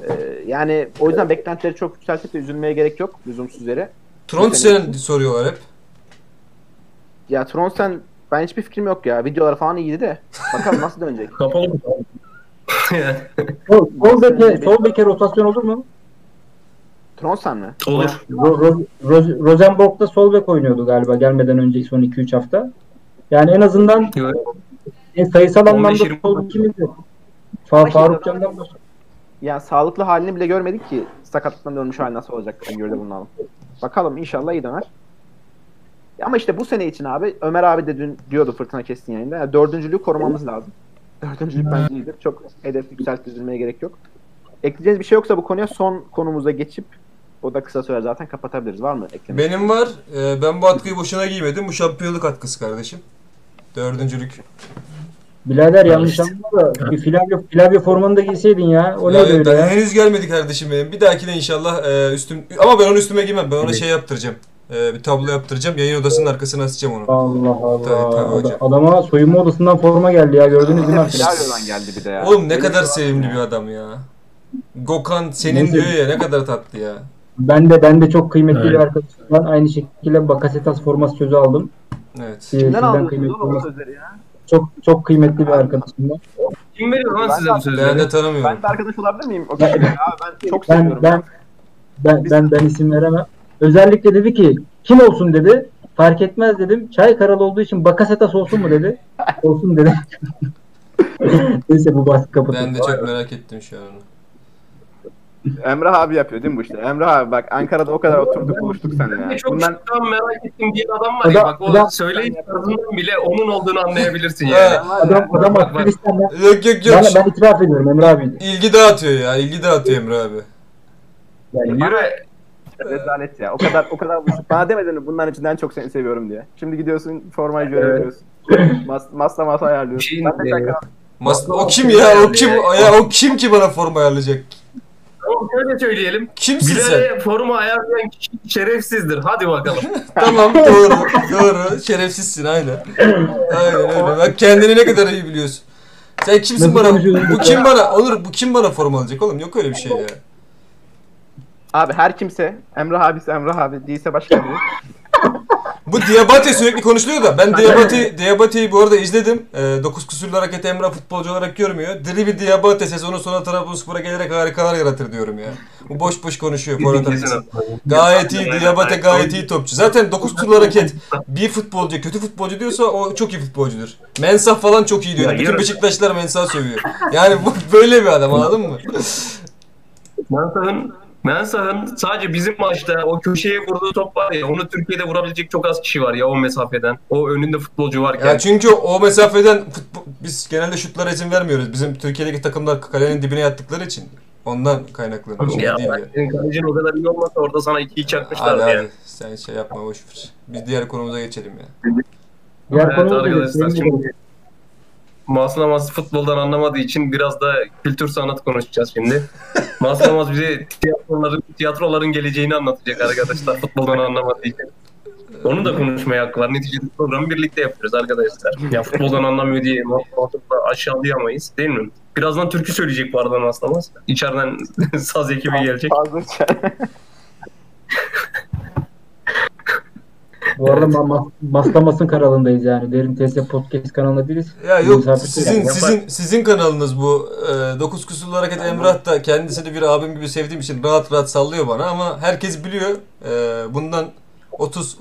E, yani o yüzden beklentileri çok yükseltip de üzülmeye gerek yok. Lüzumsuz yere. Tronsen soruyorlar hep. Ya Tronsen ben hiçbir fikrim yok ya. Videolar falan iyiydi de. Bakalım nasıl dönecek. [LAUGHS] Kapalı mı? [LAUGHS] Sol, beke, sol beke rotasyon olur mu? Tronsen mi? Olur. Ro, Ro, Ro- Rosenborg'da sol bek oynuyordu galiba gelmeden önce son 2-3 hafta. Yani en azından Yok. e, sayısal anlamda 15-20 sol bekimiz yok. Fa Faruk Can'dan başka. Yani sağlıklı halini bile görmedik ki sakatlıktan dönmüş hali nasıl olacak Öngörü'de bulunalım. Bakalım inşallah iyi döner. Ama işte bu sene için abi Ömer abi de dün diyordu Fırtına Kestin yayında. Ya dördüncülüğü korumamız lazım. Dördüncülük bence iyidir. Çok hedef yükseltip üzülmeye gerek yok. Ekleyeceğiniz bir şey yoksa bu konuya son konumuza geçip o da kısa süre zaten kapatabiliriz. Var mı eklemek? Benim var. Ee, ben bu atkıyı boşuna giymedim. Bu şampiyonluk atkısı kardeşim. Dördüncülük. Birader yanlış anlama da bir Flavio, Flavio formanı da giyseydin ya. O ne Ya, böyle daha henüz gelmedi kardeşim benim. Bir dahakine inşallah e, üstüm... Ama ben onu üstüme giymem. Ben ona şey yaptıracağım. e, bir tablo yaptıracağım. Yayın odasının arkasına asacağım onu. Allah Allah. Tabii, tabii hocam. Adama soyunma odasından forma geldi ya gördünüz değil mi arkadaşlar? Bilario'dan geldi bir de ya. Oğlum ne kadar sevimli ya. bir adam ya. Gökhan senin diyor ya ne kadar tatlı ya. Ben de ben de çok kıymetli Evet. bir arkadaşımdan aynı şekilde Bakasetas forması sözü aldım. Evet. Ee, Kimden aldınız o sözleri ya? Çok çok kıymetli bir arkadaşımdan. Kim veriyor lan size de- bu sözleri? Ben de tanımıyorum. Ben de arkadaş olabilir miyim o kişiyle ya? Ben çok Ben seviyorum. ben ben ben, ben isim veremem. Özellikle dedi ki kim olsun dedi. Fark etmez dedim. Çay karalı olduğu için Bakasetas olsun mu dedi. [LAUGHS] olsun dedi. [LAUGHS] Neyse bu bahsi kapatın. Ben de çok merak ettim şu an onu. Emrah abi yapıyor değil mi bu işte? Emrah abi bak Ankara'da o kadar oturduk buluştuk seninle ya. Çok Bundan şükran merak ettiğim bir adam var ya Adam- bak o adam- söyleyiş tarzından bile onun olduğunu anlayabilirsin Ha. yani. Adam adam Bak, bak. Afganistan'da Yok yok yok. ben, ben itiraf ediyorum Emre abi. İlgi dağıtıyor ya. ilgi dağıtıyor Emre abi. Yani Yürü. rezalet ya. O kadar o kadar buluştuk. Bana demedin mi bunların içinden çok seni seviyorum diye. Şimdi gidiyorsun formayı görebiliyorsun. [LAUGHS] Mas, masa masa ayarlıyorsun. Şey- ben de şaka. Mas o kim ya? O yani. kim? Ya o kim ki bana forma ayarlayacak? Tamam şöyle söyleyelim. Kimsin sen? Bilal'e formu ayarlayan kişi şerefsizdir. Hadi bakalım. [LAUGHS] Tamam doğru. doğru. Şerefsizsin aynen. Aynen öyle. Bak kendini ne kadar iyi biliyorsun. Sen kimsin bana? Bu kim bana? Onur bu kim bana forma alacak oğlum? Yok öyle bir şey ya. Abi her kimse Emrah abisi Emrah abi değilse başka biri. Bu Diabate sürekli konuşuluyor da ben Diabate Diabate'yi bu arada izledim. E, 9 kusurlu hareket Emrah futbolcu olarak görmüyor. Diri bir Diabate sezonu sonu Trabzonspor'a gelerek harikalar yaratır diyorum ya. Bu boş boş konuşuyor. Gayet iyi. Diabate gayet iyi topçu. Zaten 9 kusurlu hareket [LAUGHS] bir futbolcu kötü futbolcu diyorsa o çok iyi futbolcudur. Mensah falan çok iyi diyor. Ya Bütün Beşiktaşlar Mensah sövüyor. Yani bu [LAUGHS] böyle bir adam anladın mı? Mensah'ın Mensah'ın sadece bizim maçta o köşeye vurduğu top var ya onu Türkiye'de vurabilecek çok az kişi var ya o mesafeden. O önünde futbolcu varken. Ya çünkü o mesafeden futbol, biz genelde şutlara izin vermiyoruz. Bizim Türkiye'deki takımlar kalenin dibine yattıkları için. Ondan kaynaklanıyor. Şey ya değil bak, ya. senin kalecin o kadar iyi olmasa orada sana ikiyi çakmışlar Hadi yani. hadi sen şey yapma boş ver. Biz diğer konumuza geçelim ya. diğer Evet konu arkadaşlar şimdi Maslamaz futboldan anlamadığı için biraz da kültür sanat konuşacağız şimdi. Maslamaz bize tiyatroların, tiyatroların geleceğini anlatacak arkadaşlar futboldan anlamadığı için. Onu da konuşmaya hakkı var. Neticede programı birlikte yapıyoruz arkadaşlar. Ya futboldan anlamıyor diye da aşağılayamayız değil mi? Birazdan türkü söyleyecek bu arada Maslamaz. İçeriden [LAUGHS] saz ekibi gelecek. Fazla [LAUGHS] Bu arada ma- ma- Maslamas'ın kanalındayız yani. Derin TS Podcast kanalında değiliz. Ya yok sizin yapar. sizin sizin kanalınız bu. Ee, 9 kusurlu hareket Emrah da kendisini bir abim gibi sevdiğim için rahat rahat sallıyor bana ama herkes biliyor. Ee, bundan 30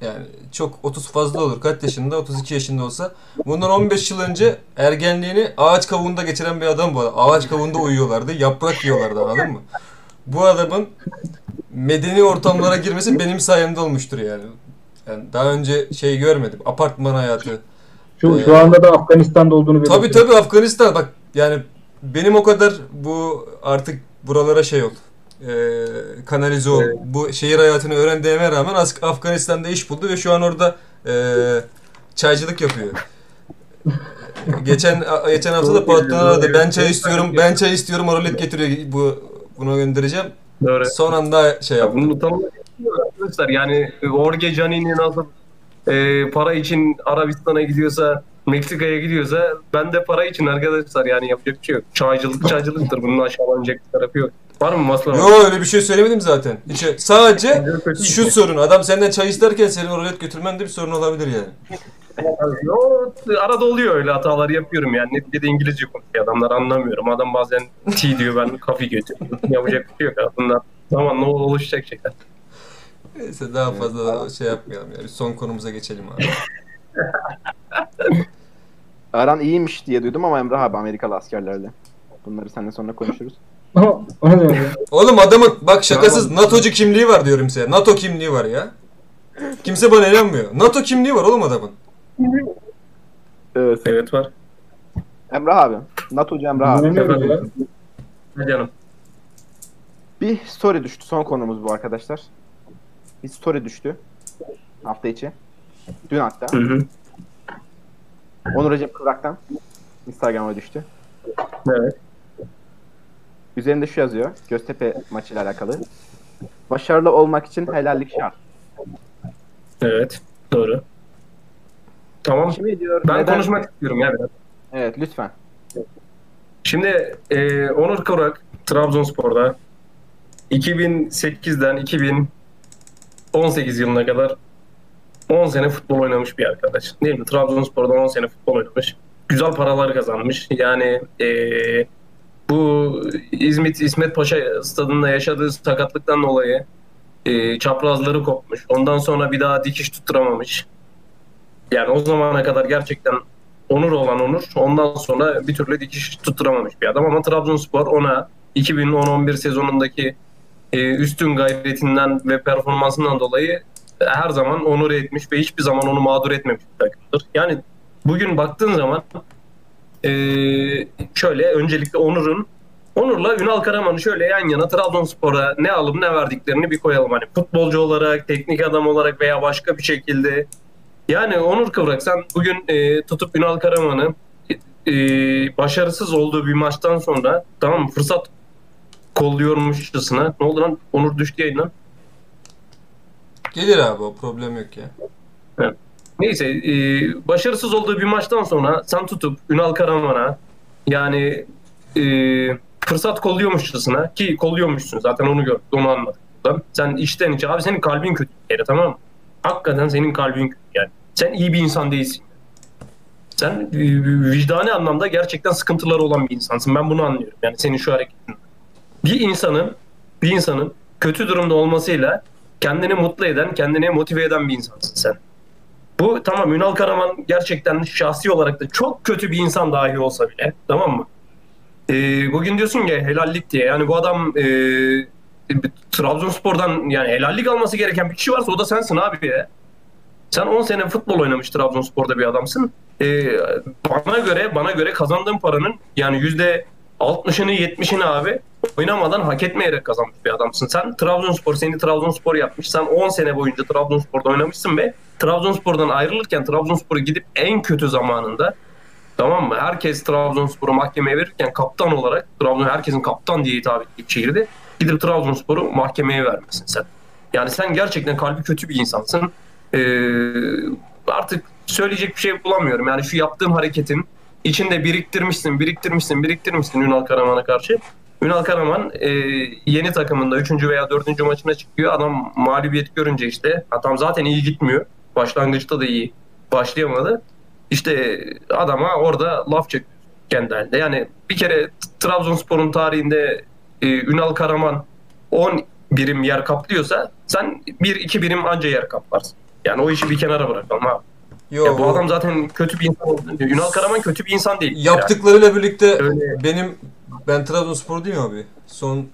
yani çok 30 fazla olur. Kaç yaşında? 32 yaşında olsa. Bundan 15 yıl önce ergenliğini ağaç kavuğunda geçiren bir adam bu adam. Ağaç kavuğunda uyuyorlardı. Yaprak yiyorlardı anladın mı? Bu adamın medeni ortamlara girmesi benim sayemde olmuştur yani. Yani daha önce şey görmedim. Apartman hayatı. Şu, Ee, şu anda da Afganistan'da olduğunu Tabi belirtiyor. tabi Afganistan bak yani benim o kadar bu artık buralara şey ol e, kanalize ol bu şehir hayatını öğrendiğime rağmen Afganistan'da iş buldu ve şu an orada e, çaycılık yapıyor. [LAUGHS] geçen geçen hafta da patron aradı ben çay istiyorum ben çay istiyorum oralet getiriyor bu bunu göndereceğim Doğru. son anda şey Ya yaptım. bunu utanmak arkadaşlar yani Orge Canini nasıl e, para için Arabistan'a gidiyorsa Meksika'ya gidiyorsa ben de para için arkadaşlar yani yapacak bir şey yok. Çaycılık çaycılıktır bunun aşağılanacak bir tarafı yok. Var mı Maslama? Yo öyle bir şey söylemedim zaten. Hiç, sadece şu sorun adam senden çay isterken senin oralet götürmen de bir sorun olabilir yani. Yo, arada oluyor öyle hatalar yapıyorum yani. Neticede İngilizce konuşuyor adamlar anlamıyorum. Adam bazen tea diyor ben kafe götürüyorum. [LAUGHS] Yapacak bir şey yok aslında. Zamanla oluşacak şeyler. Neyse daha fazla şey yapmayalım ya. Bir son konumuza geçelim abi. [LAUGHS] Aran iyiymiş diye duydum ama Emrah abi Amerikalı askerlerle. Bunları seninle sonra konuşuruz. [LAUGHS] Oğlum adamın bak şakasız NATO'cu kimliği var diyorum size. NATO kimliği var ya. Kimse bana inanmıyor. NATO kimliği var oğlum adamın. Evet. Evet var. Emrah abi. NATO'cu Emrah abi. Ne canım. Bir story düştü. Son konumuz bu arkadaşlar. Bir story düştü. Hafta içi. Dün hatta. Hı hı. Onur Recep Kıvrak'tan Instagram'a düştü. Evet. Üzerinde şu yazıyor. Göztepe maçıyla alakalı. Başarılı olmak için helallik şart. Evet. Doğru. Tamam. Kimi diyor? Ben neden- konuşmak istiyorum ya biraz. Evet lütfen. Şimdi e, Onur Kıvrak Trabzonspor'da 2008'den 2018 yılına kadar 10 sene futbol oynamış bir arkadaş. Değil mi? Trabzonspor'da 10 sene futbol oynamış. Güzel paralar kazanmış. Yani e, bu İzmit İsmet Paşa stadında yaşadığı sakatlıktan dolayı e, çaprazları kopmuş. Ondan sonra bir daha dikiş tutturamamış. Yani o zamana kadar gerçekten onur olan onur. Ondan sonra bir türlü dikiş tutturamamış bir adam ama Trabzonspor ona 2010-11 sezonundaki e, üstün gayretinden ve performansından dolayı her zaman onur etmiş ve hiçbir zaman onu mağdur etmemiş bir takımdır. Yani bugün baktığın zaman e, şöyle öncelikle Onur'un Onur'la Ünal Karaman'ı şöyle yan yana Trabzonspor'a ne alıp ne verdiklerini bir koyalım. Hani futbolcu olarak, teknik adam olarak veya başka bir şekilde yani Onur Kıvrak sen bugün e, tutup Ünal Karaman'ı e, başarısız olduğu bir maçtan sonra tamam fırsat kolluyormuşçasına ne oldu lan Onur düştü yayından. Gelir abi o problem yok ya. Neyse e, başarısız olduğu bir maçtan sonra sen tutup Ünal Karaman'a yani e, fırsat kolluyormuşçasına ki kolluyormuşsun zaten onu gördük onu anladık. Sen içten içe abi senin kalbin kötü bir kere tamam mı? Hakikaten senin kalbin kötü yani. Sen iyi bir insan değilsin. Sen e, vicdani anlamda gerçekten sıkıntıları olan bir insansın. Ben bunu anlıyorum. Yani senin şu hareketin. Bir insanın bir insanın kötü durumda olmasıyla kendini mutlu eden, kendini motive eden bir insansın sen. Bu tamam Ünal Karaman gerçekten şahsi olarak da çok kötü bir insan dahi olsa bile tamam mı? Ee, bugün diyorsun ya helallik diye yani bu adam e, Trabzonspor'dan yani helallik alması gereken bir kişi varsa o da sensin abi ya. Sen 10 sene futbol oynamış Trabzonspor'da bir adamsın. Ee, bana göre bana göre kazandığın paranın yani yüzde 60'ını 70'ini abi oynamadan hak etmeyerek kazanmış bir adamsın. Sen Trabzonspor seni Trabzonspor yapmış. Sen 10 sene boyunca Trabzonspor'da oynamışsın ve Trabzonspor'dan ayrılırken Trabzonspor'a gidip en kötü zamanında tamam mı? Herkes Trabzonspor'u mahkemeye verirken kaptan olarak Trabzon herkesin kaptan diye hitap ettiği şehirde gidip Trabzonspor'u mahkemeye vermesin sen. Yani sen gerçekten kalbi kötü bir insansın. Ee, artık söyleyecek bir şey bulamıyorum. Yani şu yaptığın hareketin içinde biriktirmişsin, biriktirmişsin, biriktirmişsin Ünal Karaman'a karşı. Ünal Karaman e, yeni takımında 3. veya 4. maçına çıkıyor. Adam mağlubiyet görünce işte adam zaten iyi gitmiyor. Başlangıçta da iyi başlayamadı. İşte adama orada laf çekiyor kendi halinde. Yani bir kere Trabzonspor'un tarihinde e, Ünal Karaman 10 birim yer kaplıyorsa sen 1-2 birim anca yer kaplarsın. Yani o işi bir kenara bırakalım abi. Yo, Ya bu adam zaten kötü bir insan. olduğunu- Ünal Karaman kötü bir insan değil. yaptıklarıyla birlikte Öyle. benim ben Trabzonspor değil mi abi? Son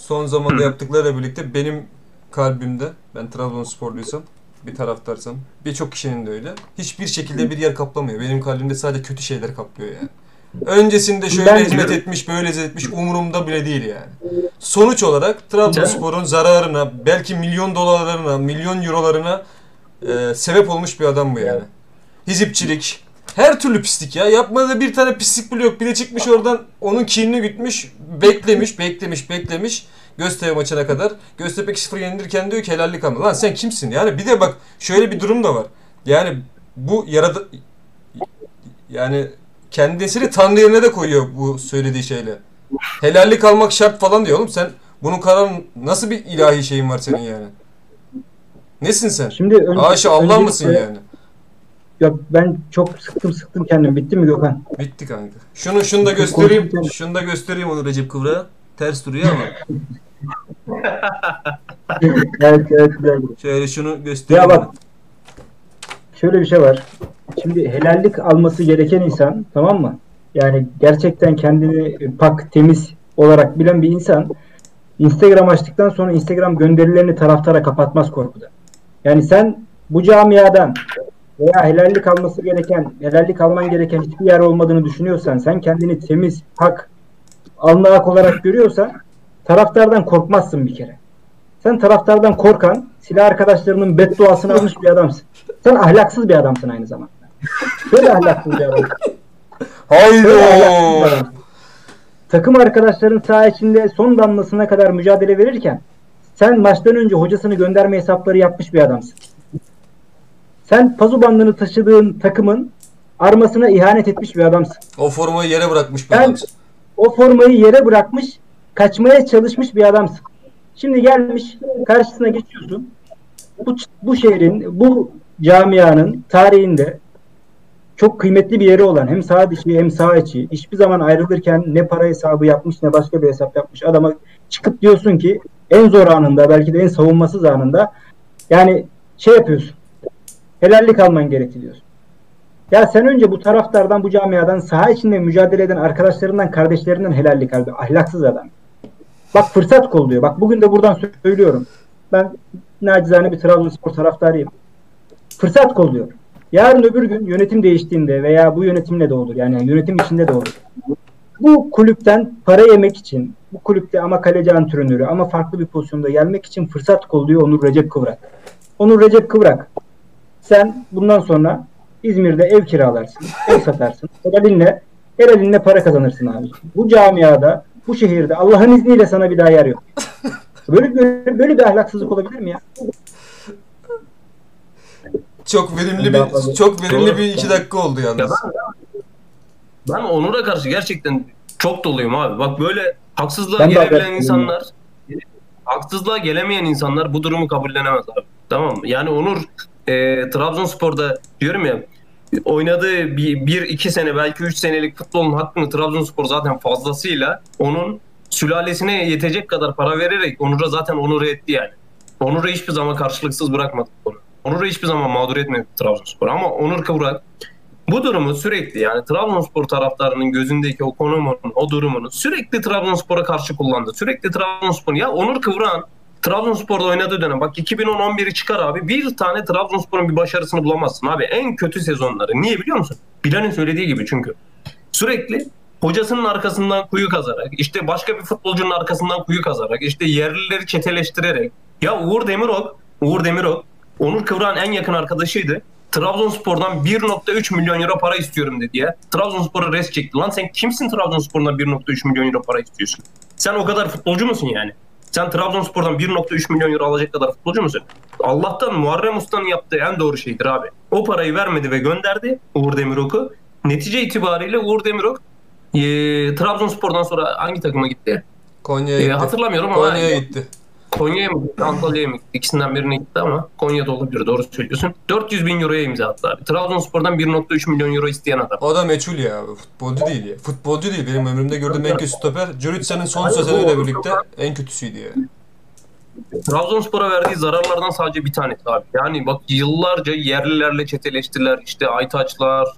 son zamanda yaptıklarıyla birlikte benim kalbimde ben Trabzonsporluysam bir taraftarsam birçok kişinin de öyle. Hiçbir şekilde bir yer kaplamıyor. Benim kalbimde sadece kötü şeyler kaplıyor yani. Öncesinde şöyle Ben- hizmet etmiş, böyle hizmet etmiş umurumda bile değil yani. Sonuç olarak Trabzonspor'un zararına, belki milyon dolarlarına, milyon eurolarına e, sebep olmuş bir adam bu yani. Hizipçilik, her türlü pislik ya. Yapmadığı bir tane pislik bile yok. Bir de çıkmış oradan onun kinini gütmüş, beklemiş, beklemiş, beklemiş. Göztepe maçına kadar. Göztepe 2-0 yenilirken diyor ki helallik alma. Lan sen kimsin? Yani bir de bak şöyle bir durum da var. Yani bu yaradı... Yani kendisini Tanrı yerine de koyuyor bu söylediği şeyle. Helallik almak şart falan diyor oğlum. Sen bunun kararın nasıl bir ilahi şeyin var senin yani? Nesin sen? Şimdi önce, Haşa Allah mısın öncelikle- yani? Ya ben çok sıktım sıktım kendim. Bitti mi Gökhan? Bitti kanka. Şunu şunu da göstereyim. Şunu da göstereyim onu Recep Kıvrak'a. Ters duruyor ama. [LAUGHS] evet evet. evet. Şöyle şunu göstereyim. Ya bak. Şöyle bir şey var. Şimdi helallik alması gereken insan tamam mı? Yani gerçekten kendini pak temiz olarak bilen bir insan Instagram açtıktan sonra Instagram gönderilerini taraftara kapatmaz korkuda. Yani sen bu camiadan veya helallik alması gereken, helallik alman gereken hiçbir yer olmadığını düşünüyorsan, sen kendini temiz, pak, alnı ak olarak görüyorsan taraftardan korkmazsın bir kere. Sen taraftardan korkan, silah arkadaşlarının bedduasını almış bir adamsın. Sen ahlaksız bir adamsın aynı zamanda. Böyle ahlaksız bir adamsın. Haydi. Takım arkadaşların saha içinde son damlasına kadar mücadele verirken sen maçtan önce hocasını gönderme hesapları yapmış bir adamsın. Sen pazu bandını taşıdığın takımın armasına ihanet etmiş bir adamsın. O formayı yere bırakmış bir adamsın. O formayı yere bırakmış, kaçmaya çalışmış bir adamsın. Şimdi gelmiş karşısına geçiyorsun. Bu, bu şehrin, bu camianın tarihinde çok kıymetli bir yeri olan hem sağ dışı hem sağ içi hiçbir zaman ayrılırken ne para hesabı yapmış ne başka bir hesap yapmış adama çıkıp diyorsun ki en zor anında belki de en savunmasız anında yani şey yapıyorsun helallik alman gerekli diyorsun. Ya sen önce bu taraftardan, bu camiadan, saha içinde mücadele eden arkadaşlarından, kardeşlerinden helallik al. Ahlaksız adam. Bak fırsat kolluyor. Bak bugün de buradan söylüyorum. Ben nacizane bir Trabzonspor taraftarıyım. Fırsat kolluyor. Yarın öbür gün yönetim değiştiğinde veya bu yönetimle de olur. Yani yönetim içinde de olur. Bu kulüpten para yemek için, bu kulüpte ama kaleci antrenörü ama farklı bir pozisyonda gelmek için fırsat kolluyor Onur Recep Kıvrak. Onur Recep Kıvrak. Sen bundan sonra İzmir'de ev kiralarsın, [LAUGHS] ev satarsın. Helalinle, helalinle para kazanırsın abi. Bu camiada, bu şehirde Allah'ın izniyle sana bir daha yer yok. [LAUGHS] Böyle, böyle, böyle bir ahlaksızlık olabilir mi ya? Çok verimli bir çok verimli Doğru. bir iki dakika oldu Ya yalnız. ben, ben Onur'a karşı gerçekten çok doluyum abi. Bak böyle haksızlığa Ben gelebilen insanlar haksızlığa gelemeyen insanlar bu durumu kabullenemez abi. Tamam mı? Yani Onur e, Trabzonspor'da diyorum ya oynadığı bir, bir iki sene belki üç senelik futbolun hakkını Trabzonspor zaten fazlasıyla onun sülalesine yetecek kadar para vererek Onur'a zaten onur etti yani. Onur'u hiçbir zaman karşılıksız bırakmadı onu. Onur'u hiçbir zaman mağdur etmedi Trabzonspor ama Onur Kıvrak bu durumu sürekli yani Trabzonspor taraftarının gözündeki o konumun, o durumunu sürekli Trabzonspor'a karşı kullandı. Sürekli Trabzonspor ya Onur Kıvrak'ın Trabzonspor'da oynadığı dönem bak 2010-11'i çıkar abi bir tane Trabzonspor'un bir başarısını bulamazsın abi. En kötü sezonları. Niye biliyor musun? Bilal'in söylediği gibi çünkü. Sürekli hocasının arkasından kuyu kazarak, işte başka bir futbolcunun arkasından kuyu kazarak, işte yerlileri çeteleştirerek. Ya Uğur Demirok, Uğur Demirok, Onur Kıvrak'ın en yakın arkadaşıydı. Trabzonspor'dan 1.3 milyon euro para istiyorum dedi ya. Trabzonspor'a res çekti. Lan sen kimsin Trabzonspor'dan 1.3 milyon euro para istiyorsun? Sen o kadar futbolcu musun yani? Sen Trabzonspor'dan 1.3 milyon euro alacak kadar futbolcu musun? Allah'tan Muharrem Usta'nın yaptığı en doğru şeydir abi. O parayı vermedi ve gönderdi Uğur Demirok'u. Netice itibariyle Uğur Demirok e, Trabzonspor'dan sonra hangi takıma gitti? Konya'ya E, gitti. hatırlamıyorum ama Konya'ya gitti. Konya'ya mı gitti, Antalya'ya mı gitti? İkisinden birine gitti ama Konya'da olabilir doğru söylüyorsun. 400 bin euroya imza attı abi. Trabzonspor'dan 1.3 milyon euro isteyen adam. O da meçhul ya. Futbolcu değil ya. Futbolcu değil. Benim ömrümde gördüğüm en kötü stoper. Jurica'nın son sezonuyla birlikte en kötüsüydü ya. Trabzonspor'a verdiği zararlardan sadece bir tanesi abi. Yani bak yıllarca yerlilerle çeteleştiler. İşte Aytaçlar,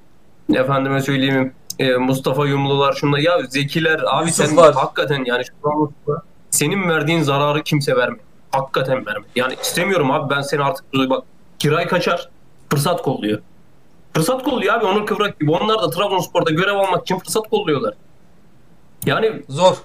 efendime söyleyeyim e, Mustafa Yumlular şunda ya Zekiler abi sen Yusuflar. hakikaten yani şu Trabzonspor'a senin verdiğin zararı kimse vermedi. Hakikaten vermedi. Yani istemiyorum abi ben seni artık bak kiray kaçar fırsat kolluyor. Fırsat kolluyor abi Onur Kıvrak gibi. Onlar da Trabzonspor'da görev almak için fırsat kolluyorlar. Yani Zor.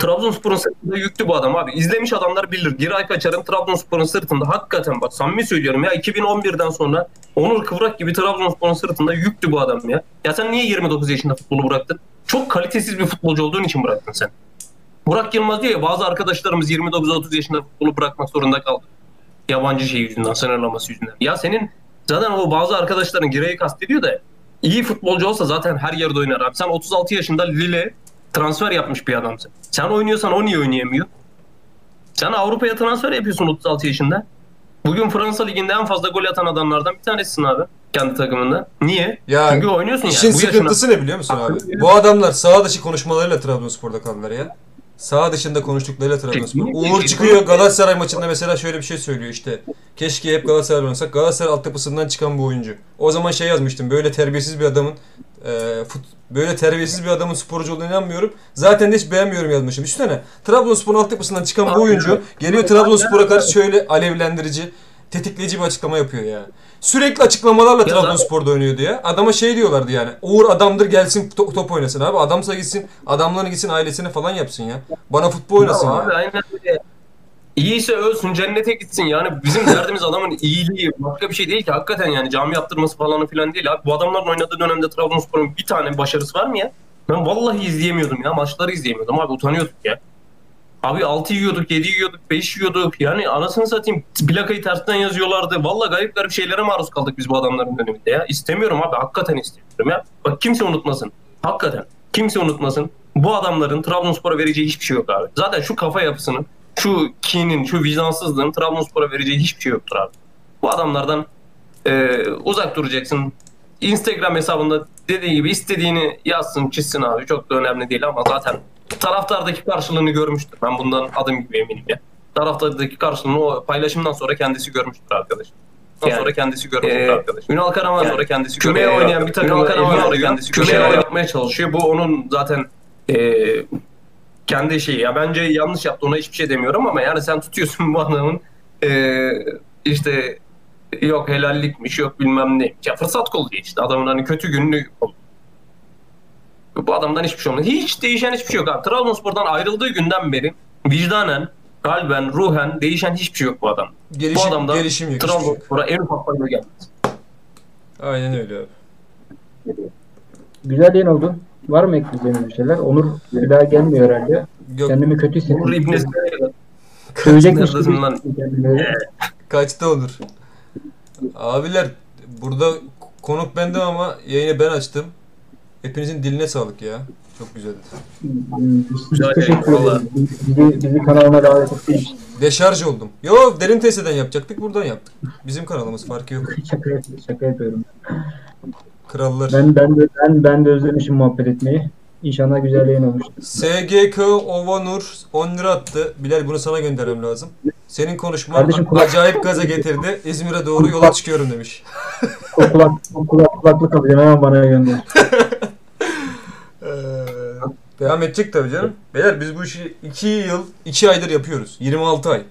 Trabzonspor'un sırtında yüklü bu adam abi. İzlemiş adamlar bilir. Giray Kaçar'ın Trabzonspor'un sırtında hakikaten bak samimi söylüyorum ya 2011'den sonra Onur Kıvrak gibi Trabzonspor'un sırtında yüklü bu adam ya. Ya sen niye 29 yaşında futbolu bıraktın? Çok kalitesiz bir futbolcu olduğun için bıraktın sen. Burak Yılmaz ya bazı arkadaşlarımız 29-30 yaşında futbolu bırakmak zorunda kaldı. Yabancı şey yüzünden, sınırlaması yüzünden. Ya senin zaten o bazı arkadaşların Giray'ı kastediyor da iyi futbolcu olsa zaten her yerde oynar abi. Sen 36 yaşında Lille transfer yapmış bir adamsın. Sen oynuyorsan o niye oynayamıyor? Sen Avrupa'ya transfer yapıyorsun 36 yaşında. Bugün Fransa Ligi'nde en fazla gol atan adamlardan bir tanesisin abi. Kendi takımında. Niye? Ya Çünkü oynuyorsun İşin yani. Yaşına- sıkıntısı ne biliyor musun abi? Bu adamlar sağ dışı konuşmalarıyla Trabzonspor'da kaldılar ya. Sağ dışında konuştuklarıyla Trabzonspor. Uğur çıkıyor Galatasaray maçında mesela şöyle bir şey söylüyor işte. Keşke hep Galatasaray oynasak. Galatasaray altyapısından çıkan bu oyuncu. O zaman şey yazmıştım. Böyle terbiyesiz bir adamın e, fut, böyle terbiyesiz bir adamın sporcu olduğuna inanmıyorum. Zaten de hiç beğenmiyorum yazmışım. Düşünsene. Trabzonspor'un altyapısından çıkan bu oyuncu geliyor Trabzonspor'a karşı şöyle alevlendirici, tetikleyici bir açıklama yapıyor ya. Sürekli açıklamalarla Ya Trabzonspor'da ya. Adama şey diyorlardı yani. Uğur adamdır gelsin to- top oynasın abi. Adamsa gitsin, adamlarını gitsin ailesine falan yapsın ya. Bana futbol oynasın ya. abi aynen öyle. İyiyse ölsün cennete gitsin yani bizim derdimiz adamın iyiliği başka bir şey değil ki hakikaten yani cami yaptırması falan filan değil abi bu adamların oynadığı dönemde Trabzonspor'un bir tane başarısı var mı ya? Ben vallahi izleyemiyordum ya maçları izleyemiyordum abi utanıyorduk ya. Abi 6 yiyorduk, 7 yiyorduk, 5 yiyorduk. Yani anasını satayım plakayı tersten yazıyorlardı. Valla garip garip şeylere maruz kaldık biz bu adamların döneminde ya. İstemiyorum abi hakikaten istemiyorum ya. Bak kimse unutmasın. Hakikaten kimse unutmasın. Bu adamların Trabzonspor'a vereceği hiçbir şey yok abi. Zaten şu kafa yapısının, şu kinin, şu vicdansızlığın Trabzonspor'a vereceği hiçbir şey yoktur abi. Bu adamlardan e, uzak duracaksın. Instagram hesabında dediği gibi istediğini yazsın, çizsin abi. Çok da önemli değil ama zaten taraftardaki karşılığını görmüştür. Ben bundan adım gibi eminim ya. Taraftardaki karşılığını o paylaşımdan sonra kendisi görmüştür arkadaş. Ondan sonra kendisi görmüştür arkadaş. Ünal Karaman sonra kendisi kümeye oynayan bir takım Karaman sonra kendisi kümeye yapmaya çalışıyor. Bu onun zaten e, kendi şeyi. Ya bence yanlış yaptı ona hiçbir şey demiyorum ama yani sen tutuyorsun [LAUGHS] bu adamın e, işte yok helallikmiş yok bilmem ne. Ya fırsat kolluyor işte adamın hani kötü gününü kolluyor. Bu adamdan hiçbir şey olmadı. Hiç değişen hiçbir şey yok abi. Trabzonspor'dan ayrıldığı günden beri vicdanen, kalben, ruhen değişen hiçbir şey yok bu adam. bu Gelişim, adamdan gelişim yok. hiçbir şey yok. Trabzonspor'a en ufak fayda gelmez. Aynen öyle abi. Güzel yayın oldu. Var mı ekleyeceğiniz bir şeyler? Onur bir daha gelmiyor herhalde. Yok, Kendimi kötü hissediyorum. İbnesi Sövecekmiş gibi kaçta olur? Abiler burada konuk bendim ama yayını ben açtım. Hepinizin diline sağlık ya. Çok güzeldi. Güzel yayın, ederiz. Bizi, bizi kanalına davet ettiğin için. Deşarj oldum. Yo derin testeden yapacaktık buradan yaptık. Bizim kanalımız farkı yok. [LAUGHS] Şaka, yap- şaka yapıyorum. Krallar. Ben ben de ben ben de özlemişim muhabbet etmeyi. İnşallah güzel yayın olmuştur. SGK Ovanur 10 lira attı. Bilal bunu sana göndermem lazım. Senin konuşman Kardeşim, kulak- acayip gaza getirdi. İzmir'e doğru yola çıkıyorum demiş. O kulak, o kulak, kulaklık alacağım hemen bana gönder. [LAUGHS] Ee, devam edecek tabii canım. Beyler biz bu işi 2 yıl 2 aydır yapıyoruz. 26 ay.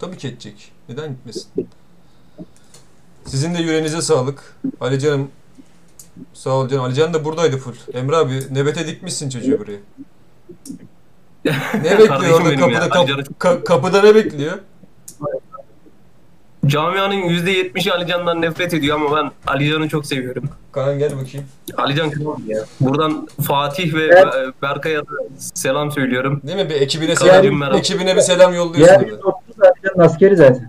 Tabii ki edecek. Neden gitmesin? Sizin de yüreğinize sağlık. Ali canım sağ ol canım. Ali Can da buradaydı full. Emre abi nöbete dikmişsin çocuğu buraya. [LAUGHS] Ne bekliyor orada kapıda? kap- ka- kapıda ne bekliyor? Camianın %70'i Alican'dan nefret ediyor ama ben Alican'ı çok seviyorum. Kaan gel bakayım. Alican kral ya. Buradan Fatih ve Evet. Be- Berkay'a da selam söylüyorum. Değil mi? Bir ekibine Kaan'cığım selam, merhaba. ekibine bir selam yolluyorsun. Diğer orada. bir dostum da Alican'ın askeri zaten.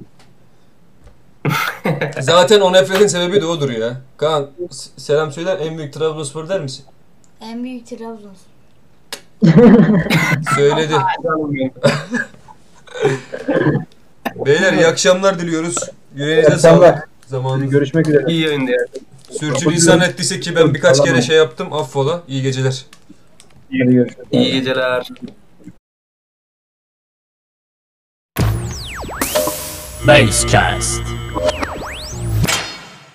[LAUGHS] Zaten o nefretin sebebi de odur ya. Kaan selam söyler en büyük Trabzonspor der misin? En büyük Trabzon. Söyledi. [LAUGHS] Beyler iyi akşamlar diliyoruz. Yüreğinize sağlık. Zamanınız. Görüşmek üzere. İyi yayındı ya. Sürçülisan ettiyse ki ben birkaç kere şey yaptım. Affola. İyi geceler. Görüşürüz. İyi geceler. Basecast.